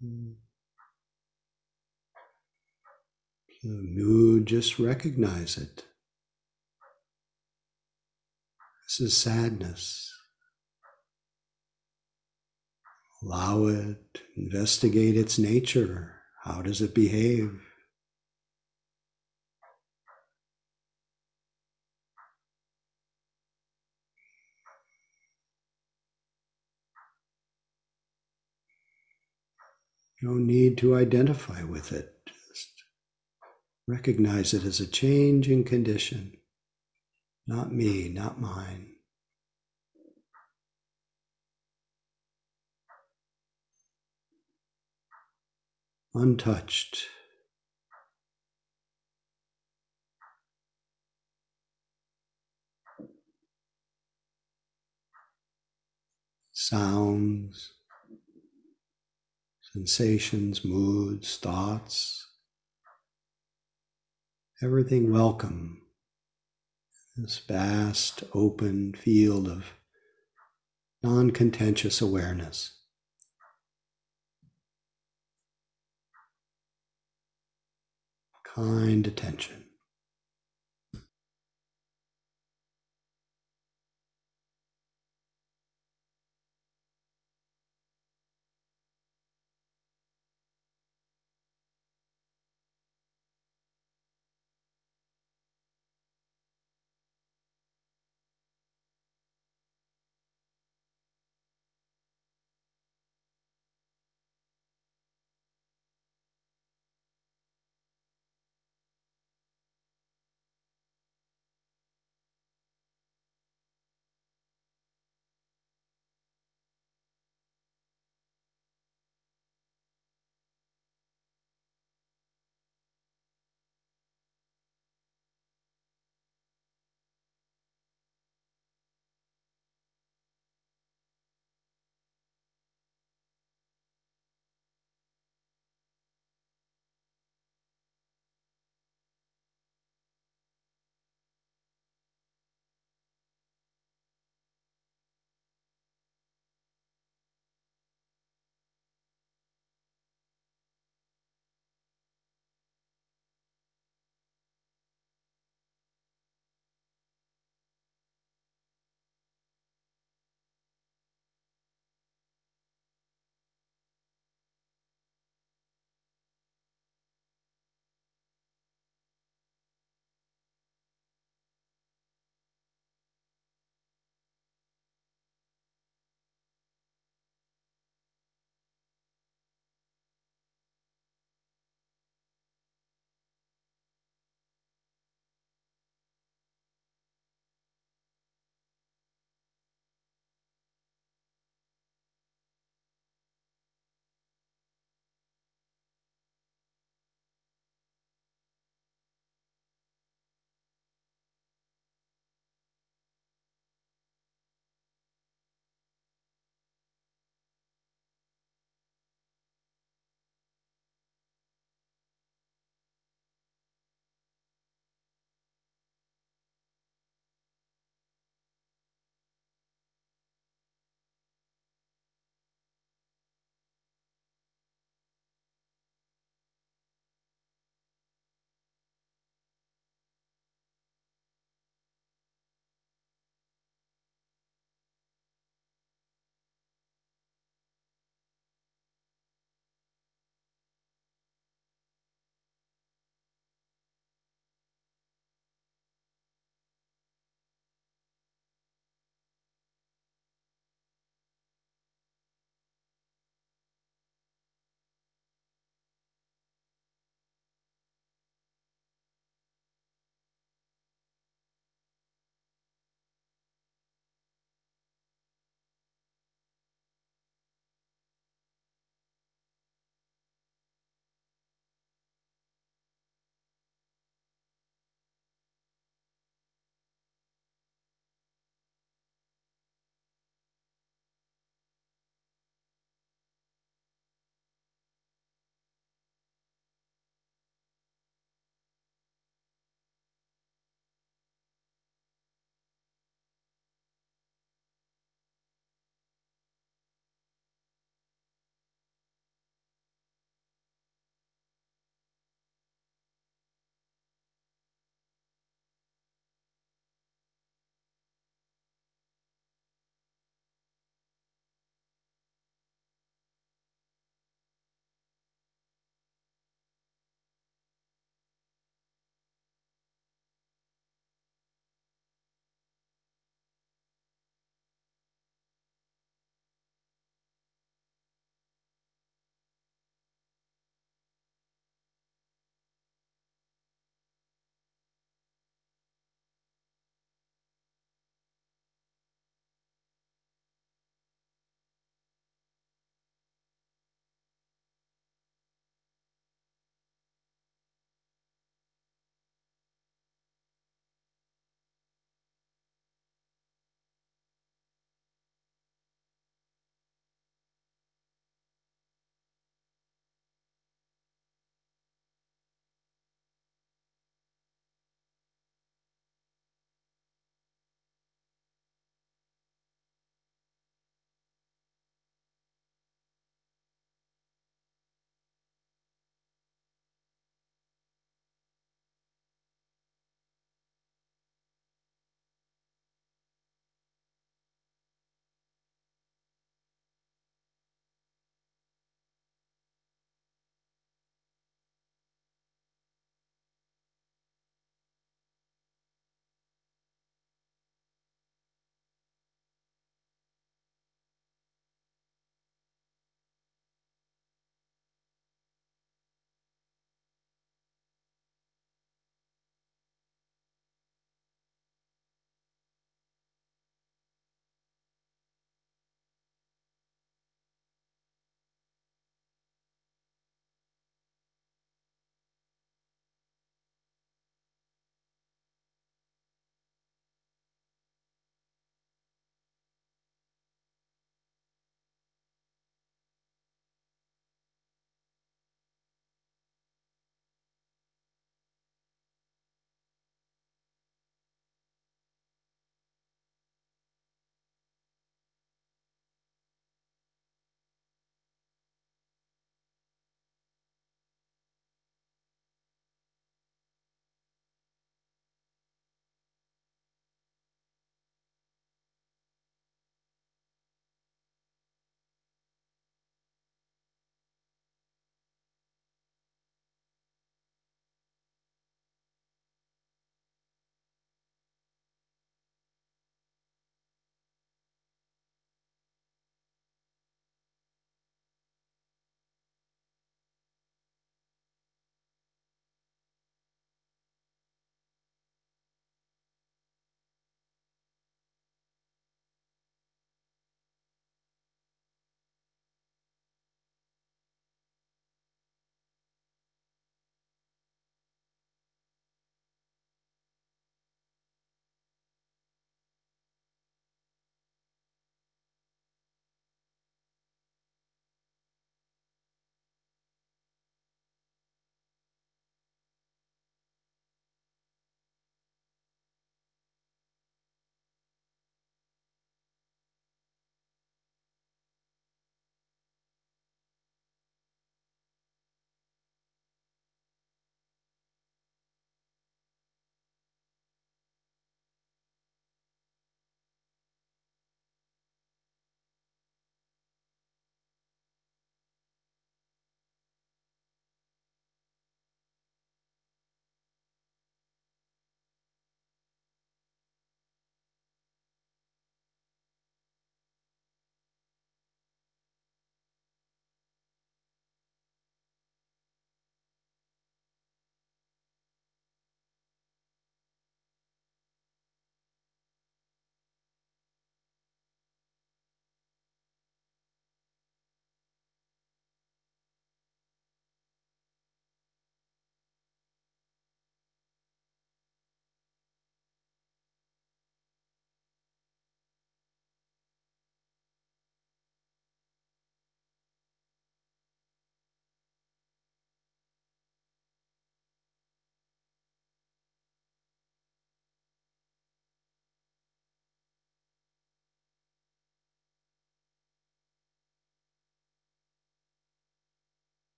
Hmm. The mood, just recognize it. This is sadness. Allow it, investigate its nature. How does it behave? No need to identify with it. Just recognize it as a changing condition. Not me, not mine. Untouched. Sounds sensations, moods, thoughts, everything welcome. In this vast, open field of non contentious awareness. Kind attention.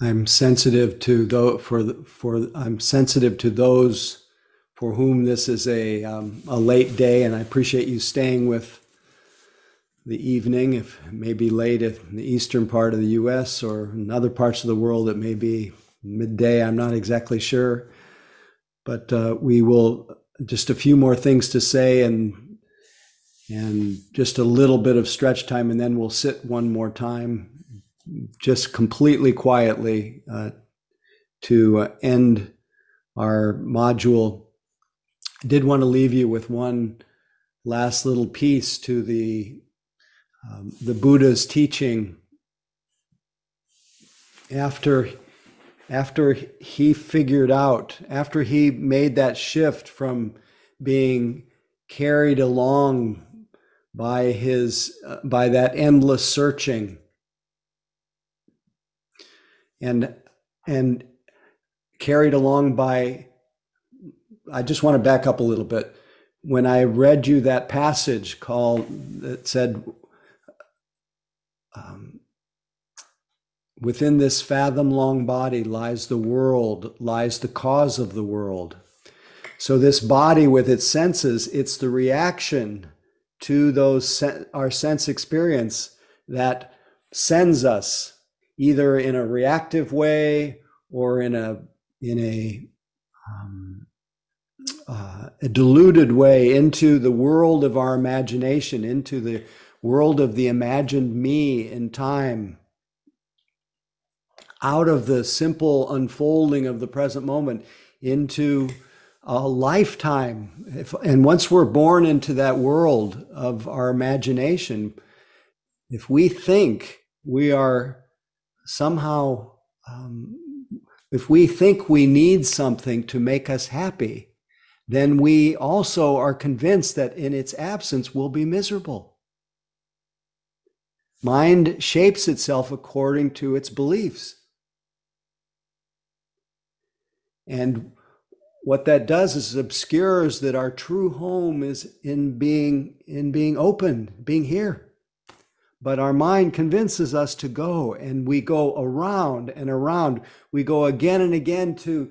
I'm sensitive to those for for I'm sensitive to those for whom this is a um, a late day, and I appreciate you staying with the evening. If it may be late in the eastern part of the U.S. or in other parts of the world, it may be midday. I'm not exactly sure, but uh, we will just a few more things to say and and just a little bit of stretch time, and then we'll sit one more time just completely quietly uh, to uh, end our module. I did want to leave you with one last little piece to the um, the Buddha's teaching after after he figured out after he made that shift from being carried along by his uh, by that endless searching and and carried along by I just want to back up a little bit. When I read you that passage called that said, um, within this fathom long body lies the world, lies the cause of the world. So this body with its senses, it's the reaction to those our sense experience that sends us either in a reactive way or in a in a um, uh, a way into the world of our imagination, into the world of the imagined me in time, out of the simple unfolding of the present moment into a lifetime. If, and once we're born into that world of our imagination, if we think we are somehow, um, if we think we need something to make us happy, then we also are convinced that in its absence we'll be miserable. Mind shapes itself according to its beliefs. And what that does is obscures that our true home is in being in being open, being here. But our mind convinces us to go, and we go around and around. We go again and again to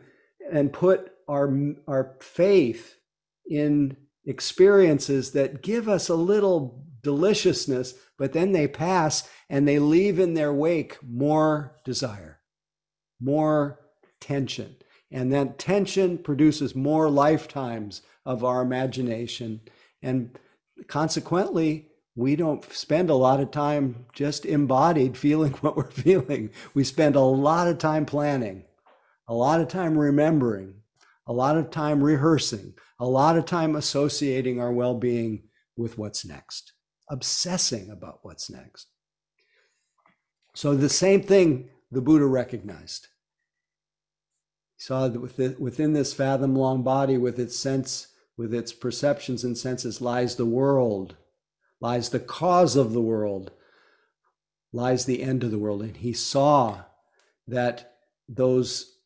and put our, our faith in experiences that give us a little deliciousness, but then they pass and they leave in their wake more desire, more tension. And that tension produces more lifetimes of our imagination. And consequently, we don't spend a lot of time just embodied feeling what we're feeling. We spend a lot of time planning, a lot of time remembering, a lot of time rehearsing, a lot of time associating our well being with what's next, obsessing about what's next. So, the same thing the Buddha recognized. He saw that within this fathom long body, with its sense, with its perceptions and senses, lies the world lies the cause of the world, lies the end of the world. And he saw that those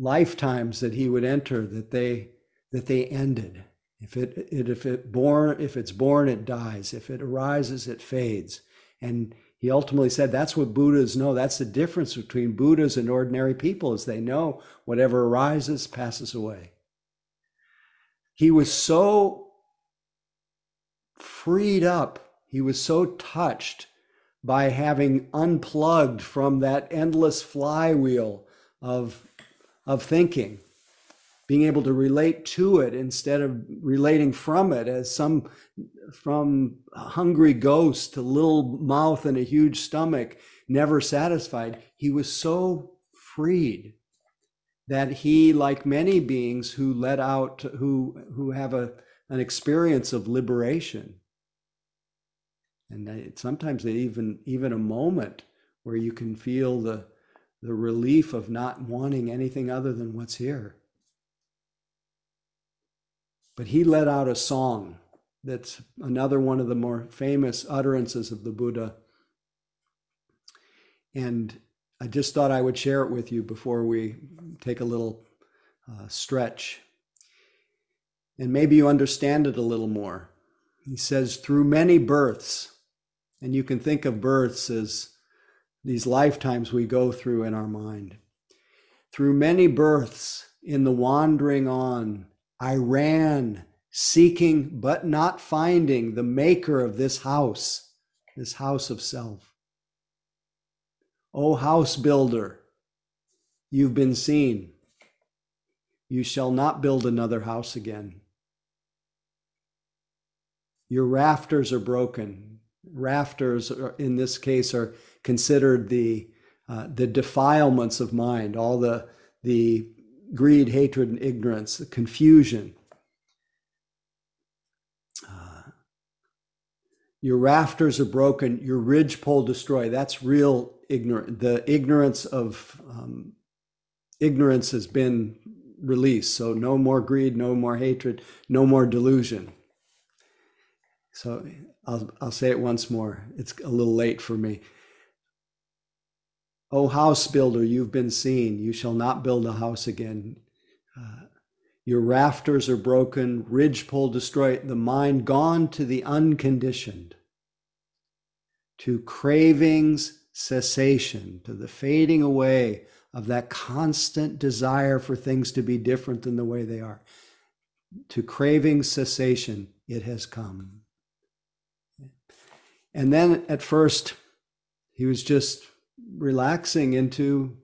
lifetimes that he would enter, that they that they ended. If it, it if it born if it's born, it dies. If it arises, it fades. And he ultimately said that's what Buddhas know. That's the difference between Buddhas and ordinary people, is they know whatever arises passes away. He was so freed up. He was so touched by having unplugged from that endless flywheel of, of thinking, being able to relate to it instead of relating from it as some from a hungry ghost to little mouth and a huge stomach, never satisfied. He was so freed that he, like many beings who let out, who who have a an experience of liberation, and sometimes even even a moment where you can feel the the relief of not wanting anything other than what's here. But he let out a song that's another one of the more famous utterances of the buddha. And i just thought i would share it with you before we take a little uh, stretch and maybe you understand it a little more he says through many births and you can think of births as these lifetimes we go through in our mind. Through many births in the wandering on, I ran, seeking but not finding the maker of this house, this house of self. O house builder, you've been seen. You shall not build another house again. Your rafters are broken. Rafters, are, in this case, are considered the uh, the defilements of mind, all the the greed, hatred, and ignorance, the confusion. Uh, your rafters are broken. Your ridgepole destroyed. That's real ignorant. The ignorance of um, ignorance has been released. So no more greed, no more hatred, no more delusion. So I'll, I'll say it once more. It's a little late for me. O house builder, you've been seen. You shall not build a house again. Uh, your rafters are broken, ridgepole destroyed, the mind gone to the unconditioned, to cravings cessation, to the fading away of that constant desire for things to be different than the way they are. To craving cessation, it has come. And then at first, he was just relaxing into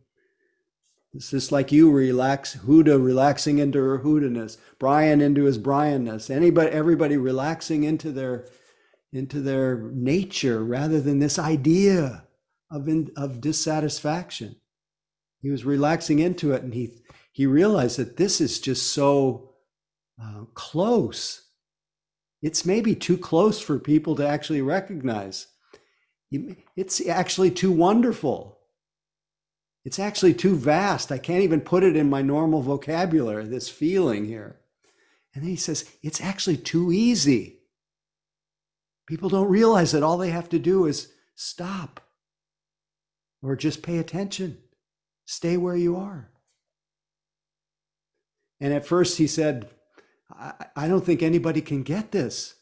it's just like you relax Huda relaxing into her Hudaness, Brian into his Brianness, anybody everybody relaxing into their into their nature rather than this idea of in, of dissatisfaction. He was relaxing into it and he he realized that this is just so uh, close it's maybe too close for people to actually recognize. It's actually too wonderful. It's actually too vast. I can't even put it in my normal vocabulary, this feeling here. And then he says, it's actually too easy. People don't realize that all they have to do is stop or just pay attention, stay where you are. And at first he said, I, don't think anybody can get this.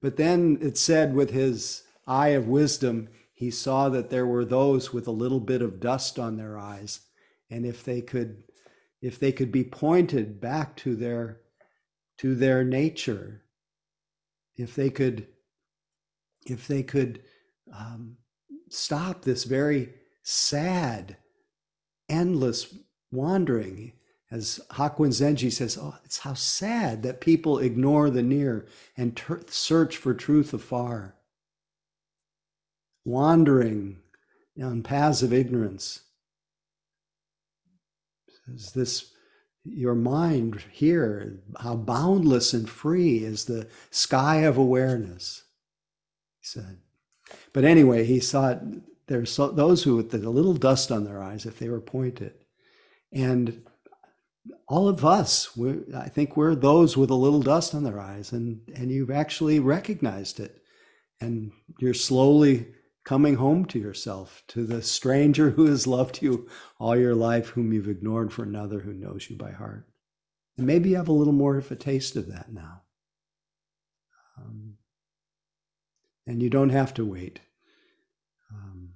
But then it said, with his eye of wisdom, he saw that there were those with a little bit of dust on their eyes. And if they could, if they could be pointed back to their, to their nature, if they could, if they could um, stop this very sad, endless wandering, as Hakuin Zenji says, oh, it's how sad that people ignore the near and ter- search for truth afar. Wandering on paths of ignorance. Is this your mind here? How boundless and free is the sky of awareness? He said. But anyway, he saw it, there's those who with a little dust on their eyes if they were pointed. And all of us, I think we're those with a little dust on their eyes, and and you've actually recognized it, and you're slowly coming home to yourself, to the stranger who has loved you all your life, whom you've ignored for another who knows you by heart. And maybe you have a little more of a taste of that now. Um, and you don't have to wait um,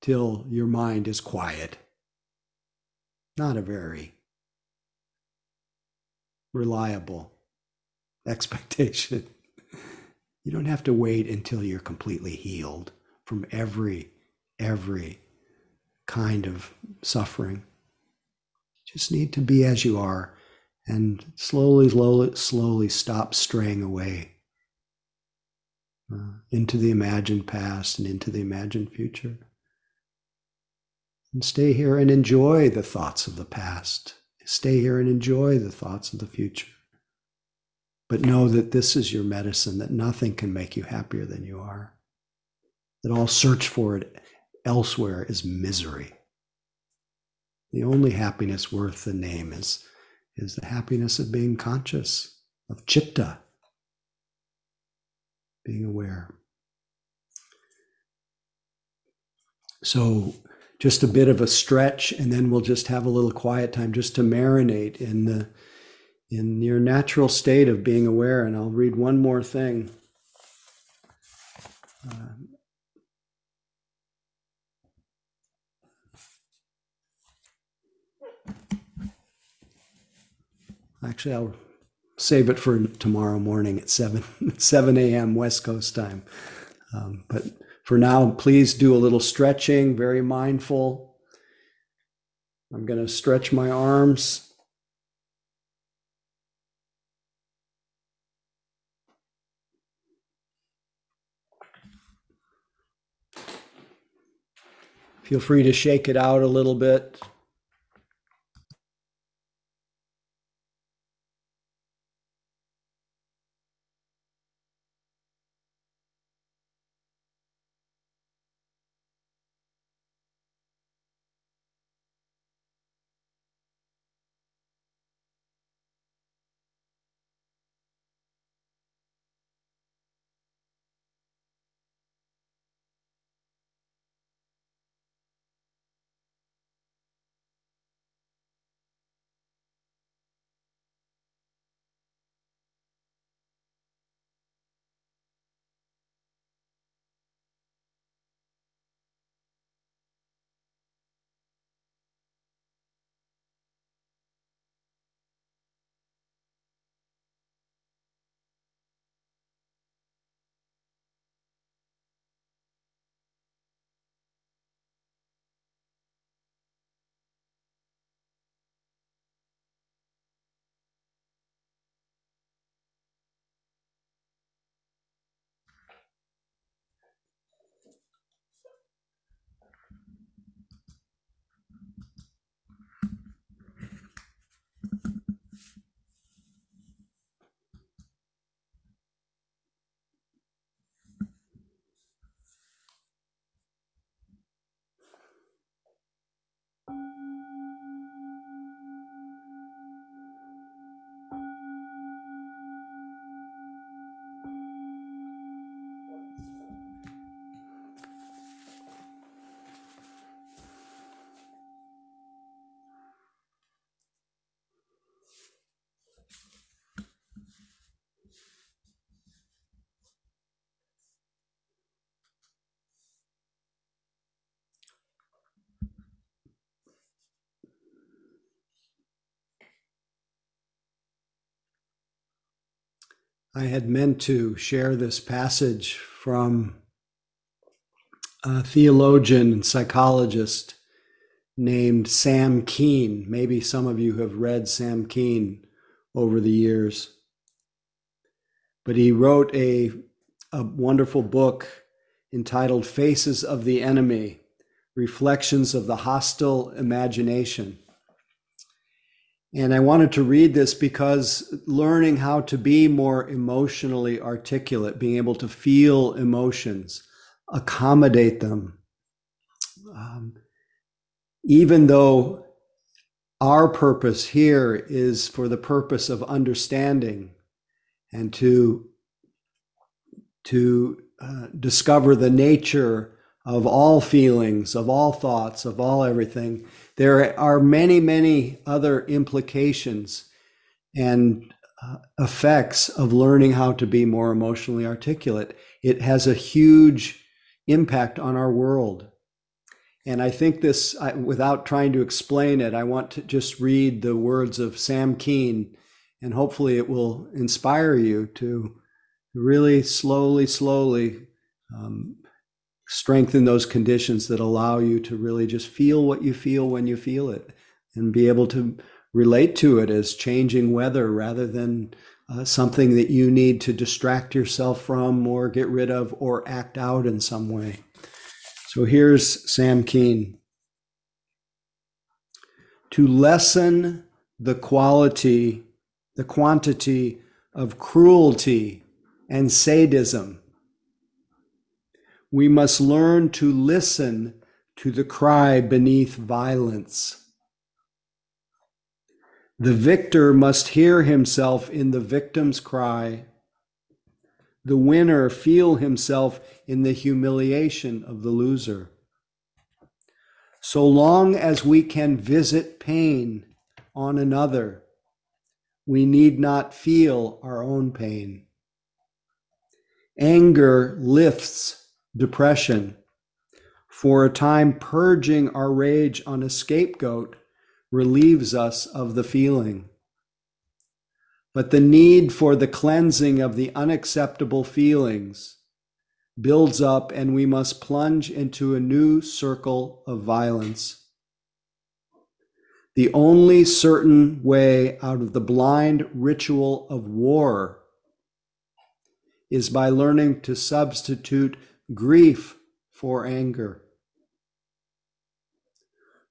till your mind is quiet not a very reliable expectation. You don't have to wait until you're completely healed from every, every kind of suffering. You just need to be as you are and slowly, slowly, slowly stop straying away uh, into the imagined past and into the imagined future and stay here and enjoy the thoughts of the past. Stay here and enjoy the thoughts of the future. But know that this is your medicine, that nothing can make you happier than you are. That all search for it elsewhere is misery. The only happiness worth the name is, is the happiness of being conscious, of chitta, being aware. So just a bit of a stretch and then we'll just have a little quiet time just to marinate in the in your natural state of being aware and i'll read one more thing Um, actually, I'll save it for tomorrow morning at 7, 7 a.m. West Coast time. Um, but for now, please do a little stretching, very mindful. I'm going to stretch my arms. Feel free to shake it out a little bit. I had meant to share this passage from a theologian and psychologist named Sam Keen. Maybe some of you have read Sam Keen over the years. But he wrote a, a wonderful book entitled Faces of the Enemy Reflections of the Hostile Imagination. And I wanted to read this because learning how to be more emotionally articulate, being able to feel emotions, accommodate them, um, even though our purpose here is for the purpose of understanding and to to uh, discover the nature of all feelings, of all thoughts, of all everything. There are many, many other implications and uh, effects of learning how to be more emotionally articulate. It has a huge impact on our world. And I think this, I, without trying to explain it, I want to just read the words of Sam Keen, and hopefully it will inspire you to really slowly, slowly um, strengthen those conditions that allow you to really just feel what you feel when you feel it and be able to relate to it as changing weather rather than uh, something that you need to distract yourself from or get rid of or act out in some way. So here's Sam Keen. To lessen the quality, the quantity of cruelty and sadism we must learn to listen to the cry beneath violence. The victor must hear himself in the victim's cry. The winner feel himself in the humiliation of the loser. So long as we can visit pain on another, we need not feel our own pain. Anger lifts depression. For a time, purging our rage on a scapegoat relieves us of the feeling. But the need for the cleansing of the unacceptable feelings builds up, and we must plunge into a new circle of violence. The only certain way out of the blind ritual of war is by learning to substitute grief for anger.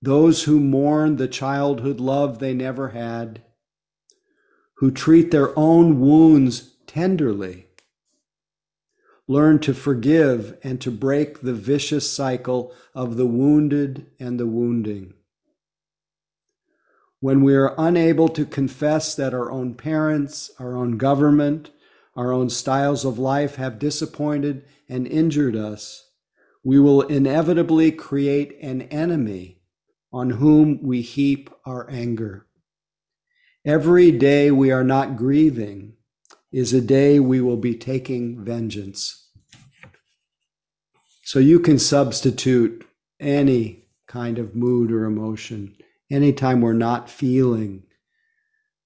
Those who mourn the childhood love they never had, who treat their own wounds tenderly, learn to forgive and to break the vicious cycle of the wounded and the wounding. When we are unable to confess that our own parents, our own government, our own styles of life have disappointed and injured us, we will inevitably create an enemy on whom we heap our anger. Every day we are not grieving is a day we will be taking vengeance. So you can substitute any kind of mood or emotion. Anytime we're not feeling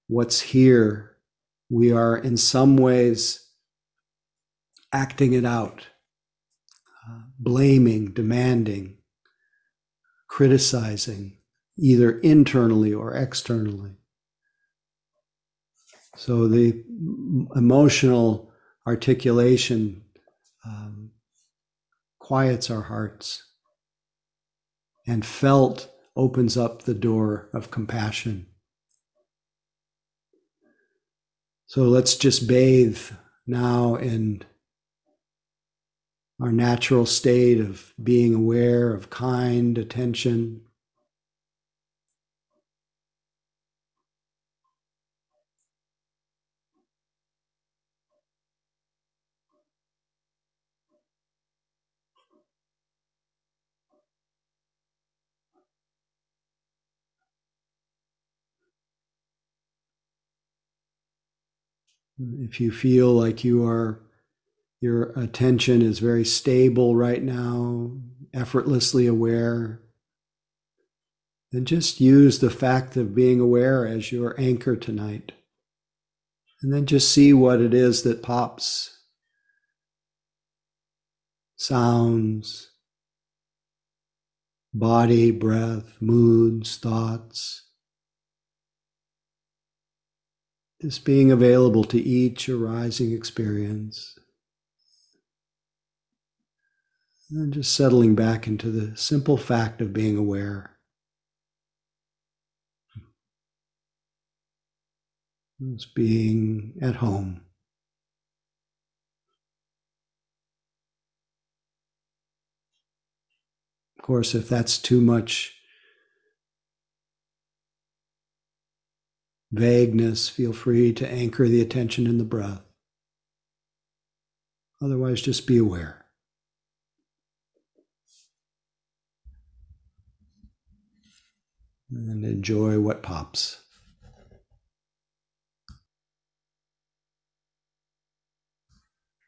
what's here we are in some ways acting it out, blaming, demanding, criticizing, either internally or externally. So the emotional articulation um, quiets our hearts, and felt opens up the door of compassion. So let's just bathe now in our natural state of being aware of kind attention. If you feel like you are, your attention is very stable right now, effortlessly aware, then just use the fact of being aware as your anchor tonight. And then just see what it is that pops sounds, body, breath, moods, thoughts. Just being available to each arising experience. And just settling back into the simple fact of being aware. Just being at home. Of course, if that's too much vagueness, feel free to anchor the attention in the breath. Otherwise, just be aware. And enjoy what pops.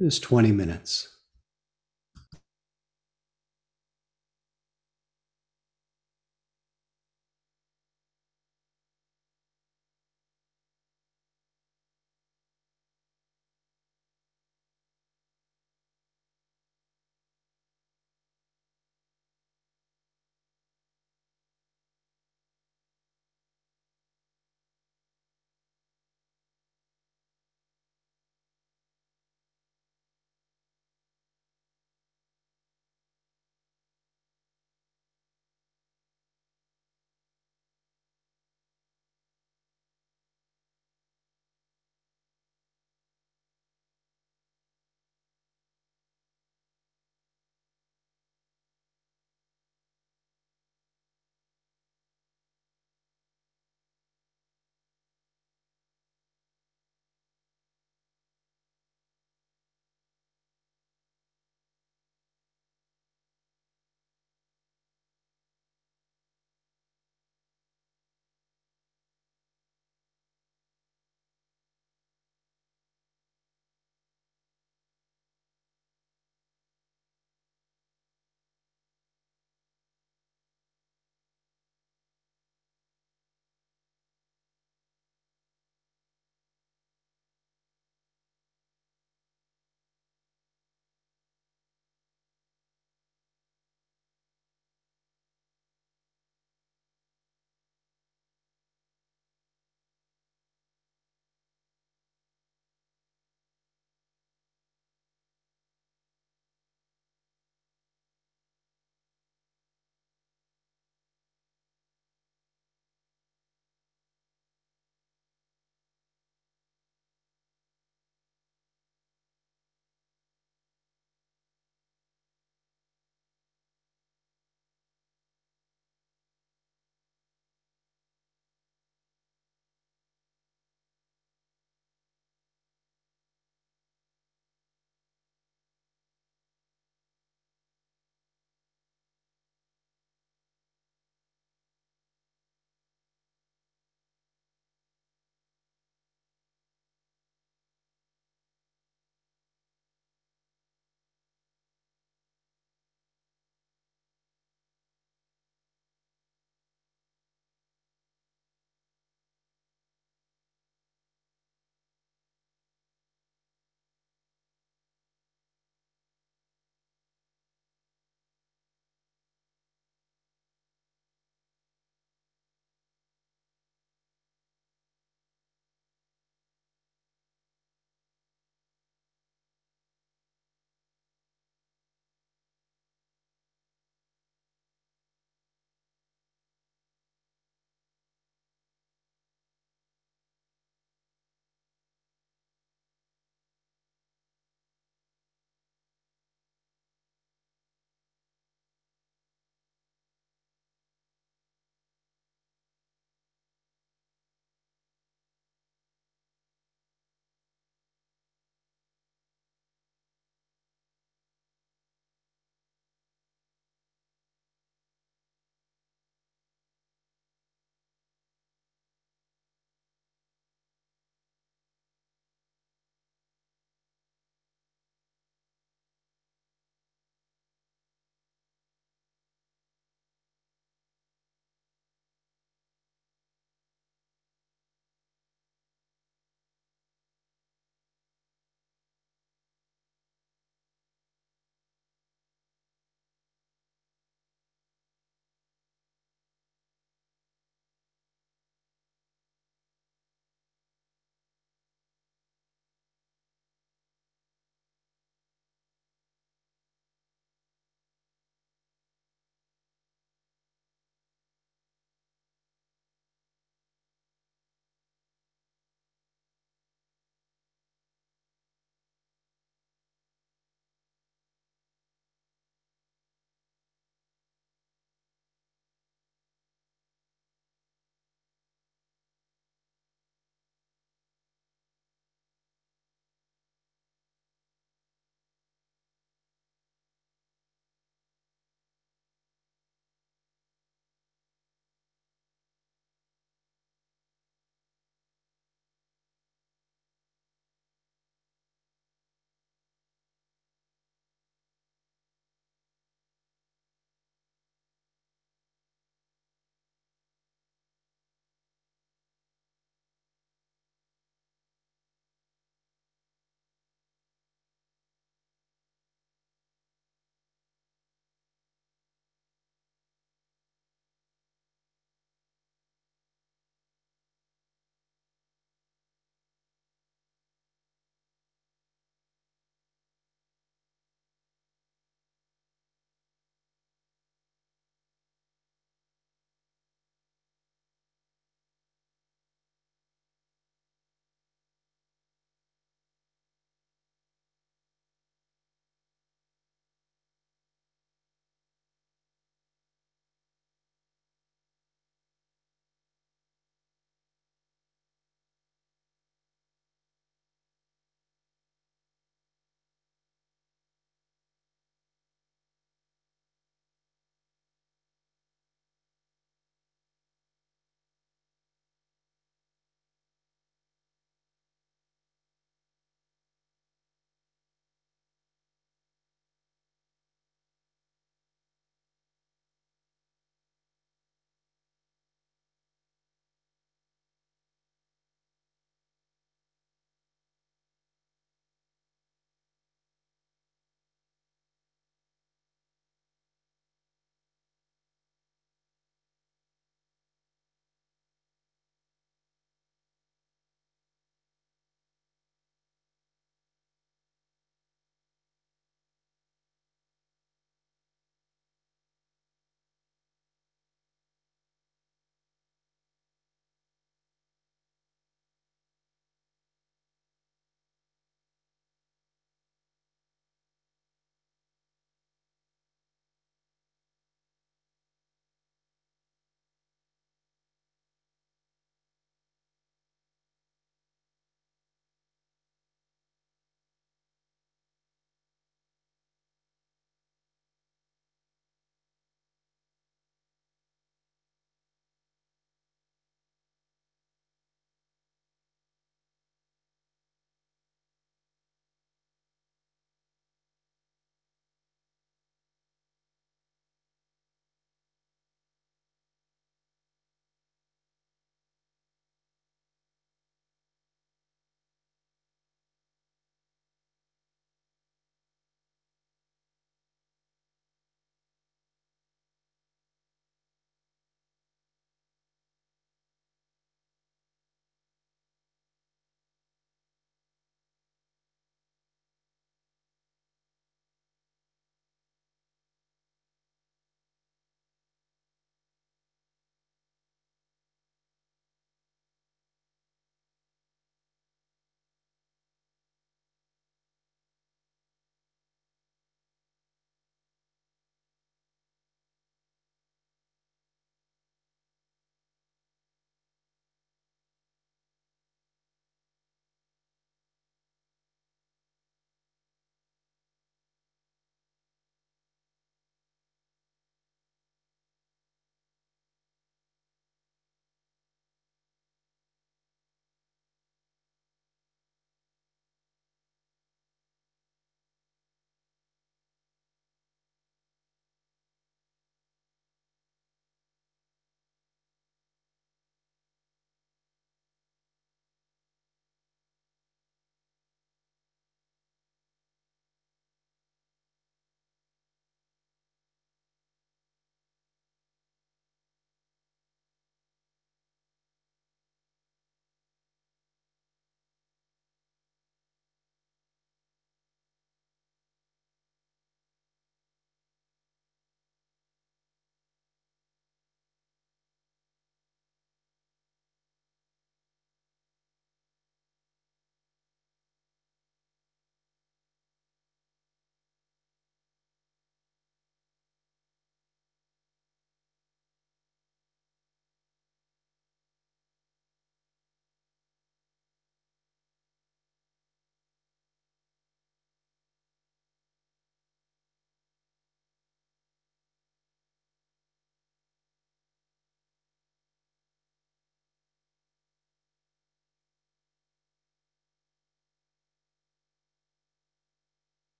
Just 20 minutes.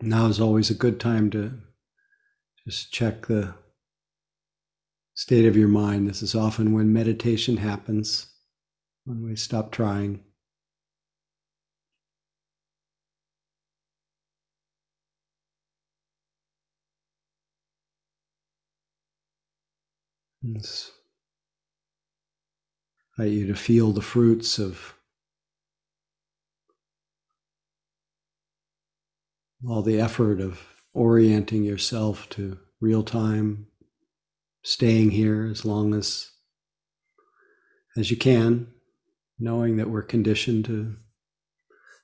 Now is always a good time to just check the state of your mind. This is often when meditation happens, when we stop trying. It's invite you to feel the fruits of all the effort of orienting yourself to real time, staying here as long as as you can, knowing that we're conditioned to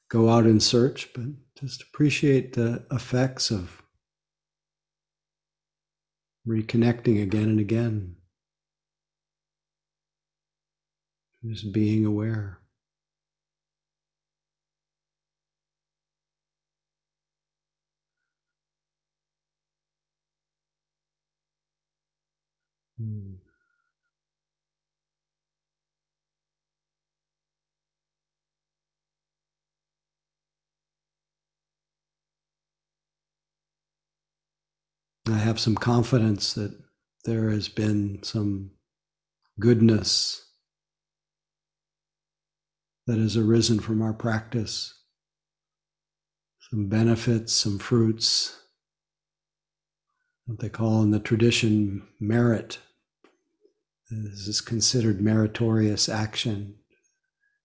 go out and search, but just appreciate the effects of reconnecting again and again. Just being aware. Hmm. I have some confidence that there has been some goodness that has arisen from our practice, some benefits, some fruits, what they call in the tradition merit. This is considered meritorious action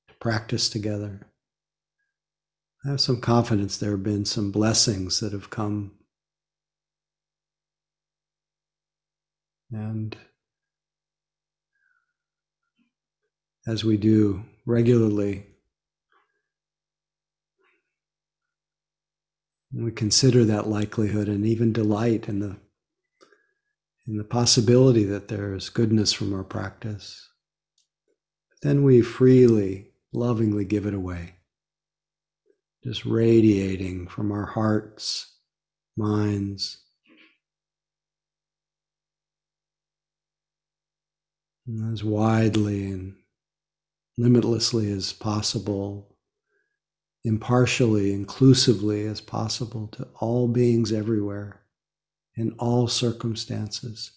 to practice together. I have some confidence there have been some blessings that have come. And as we do regularly, we consider that likelihood and even delight in the in the possibility that there is goodness from our practice, then we freely, lovingly give it away, just radiating from our hearts, minds, as widely and limitlessly as possible, impartially, inclusively as possible to all beings everywhere in all circumstances.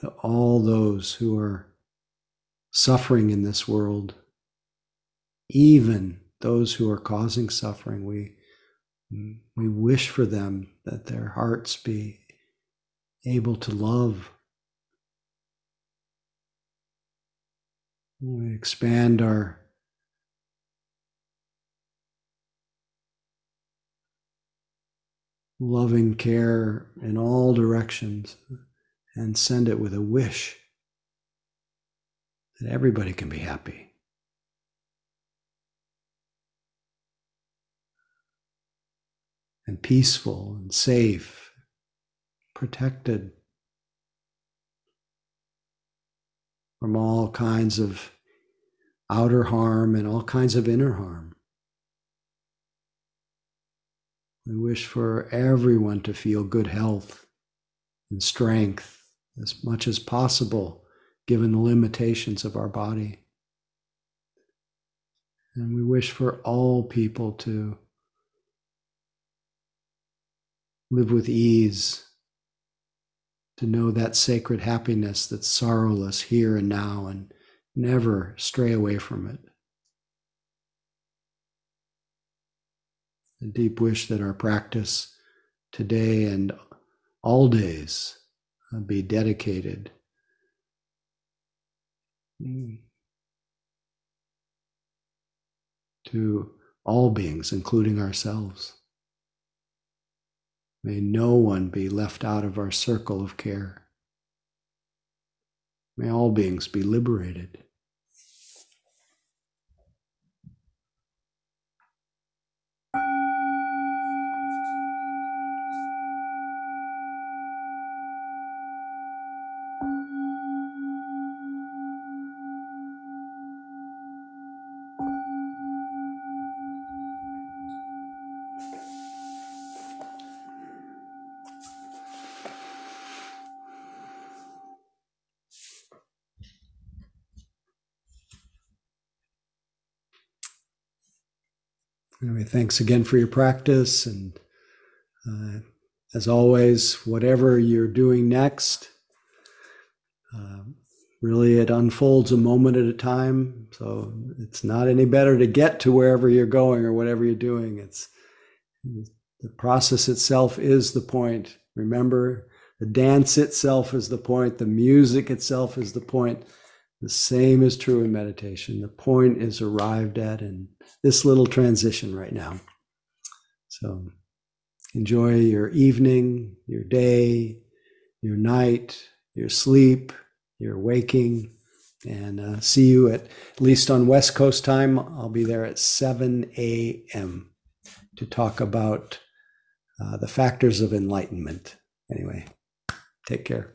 To all those who are suffering in this world, even those who are causing suffering, we, we wish for them that their hearts be able to love. We expand our loving care in all directions and send it with a wish that everybody can be happy. And peaceful and safe, protected from all kinds of outer harm and all kinds of inner harm. We wish for everyone to feel good health and strength as much as possible, given the limitations of our body. And we wish for all people to live with ease, to know that sacred happiness that's sorrowless here and now, and never stray away from it. A deep wish that our practice today and all days uh, be dedicated to all beings, including ourselves. May no one be left out of our circle of care. May all beings be liberated. Thanks again for your practice. And uh, as always, whatever you're doing next, uh, really it unfolds a moment at a time. So it's not any better to get to wherever you're going or whatever you're doing. It's the process itself is the point. Remember, the dance itself is the point, the music itself is the point. The same is true in meditation. The point is arrived at in this little transition right now. So enjoy your evening, your day, your night, your sleep, your waking, and uh, see you at, at least on West Coast time. I'll be there at 7 a.m. to talk about uh, the factors of enlightenment. Anyway, take care.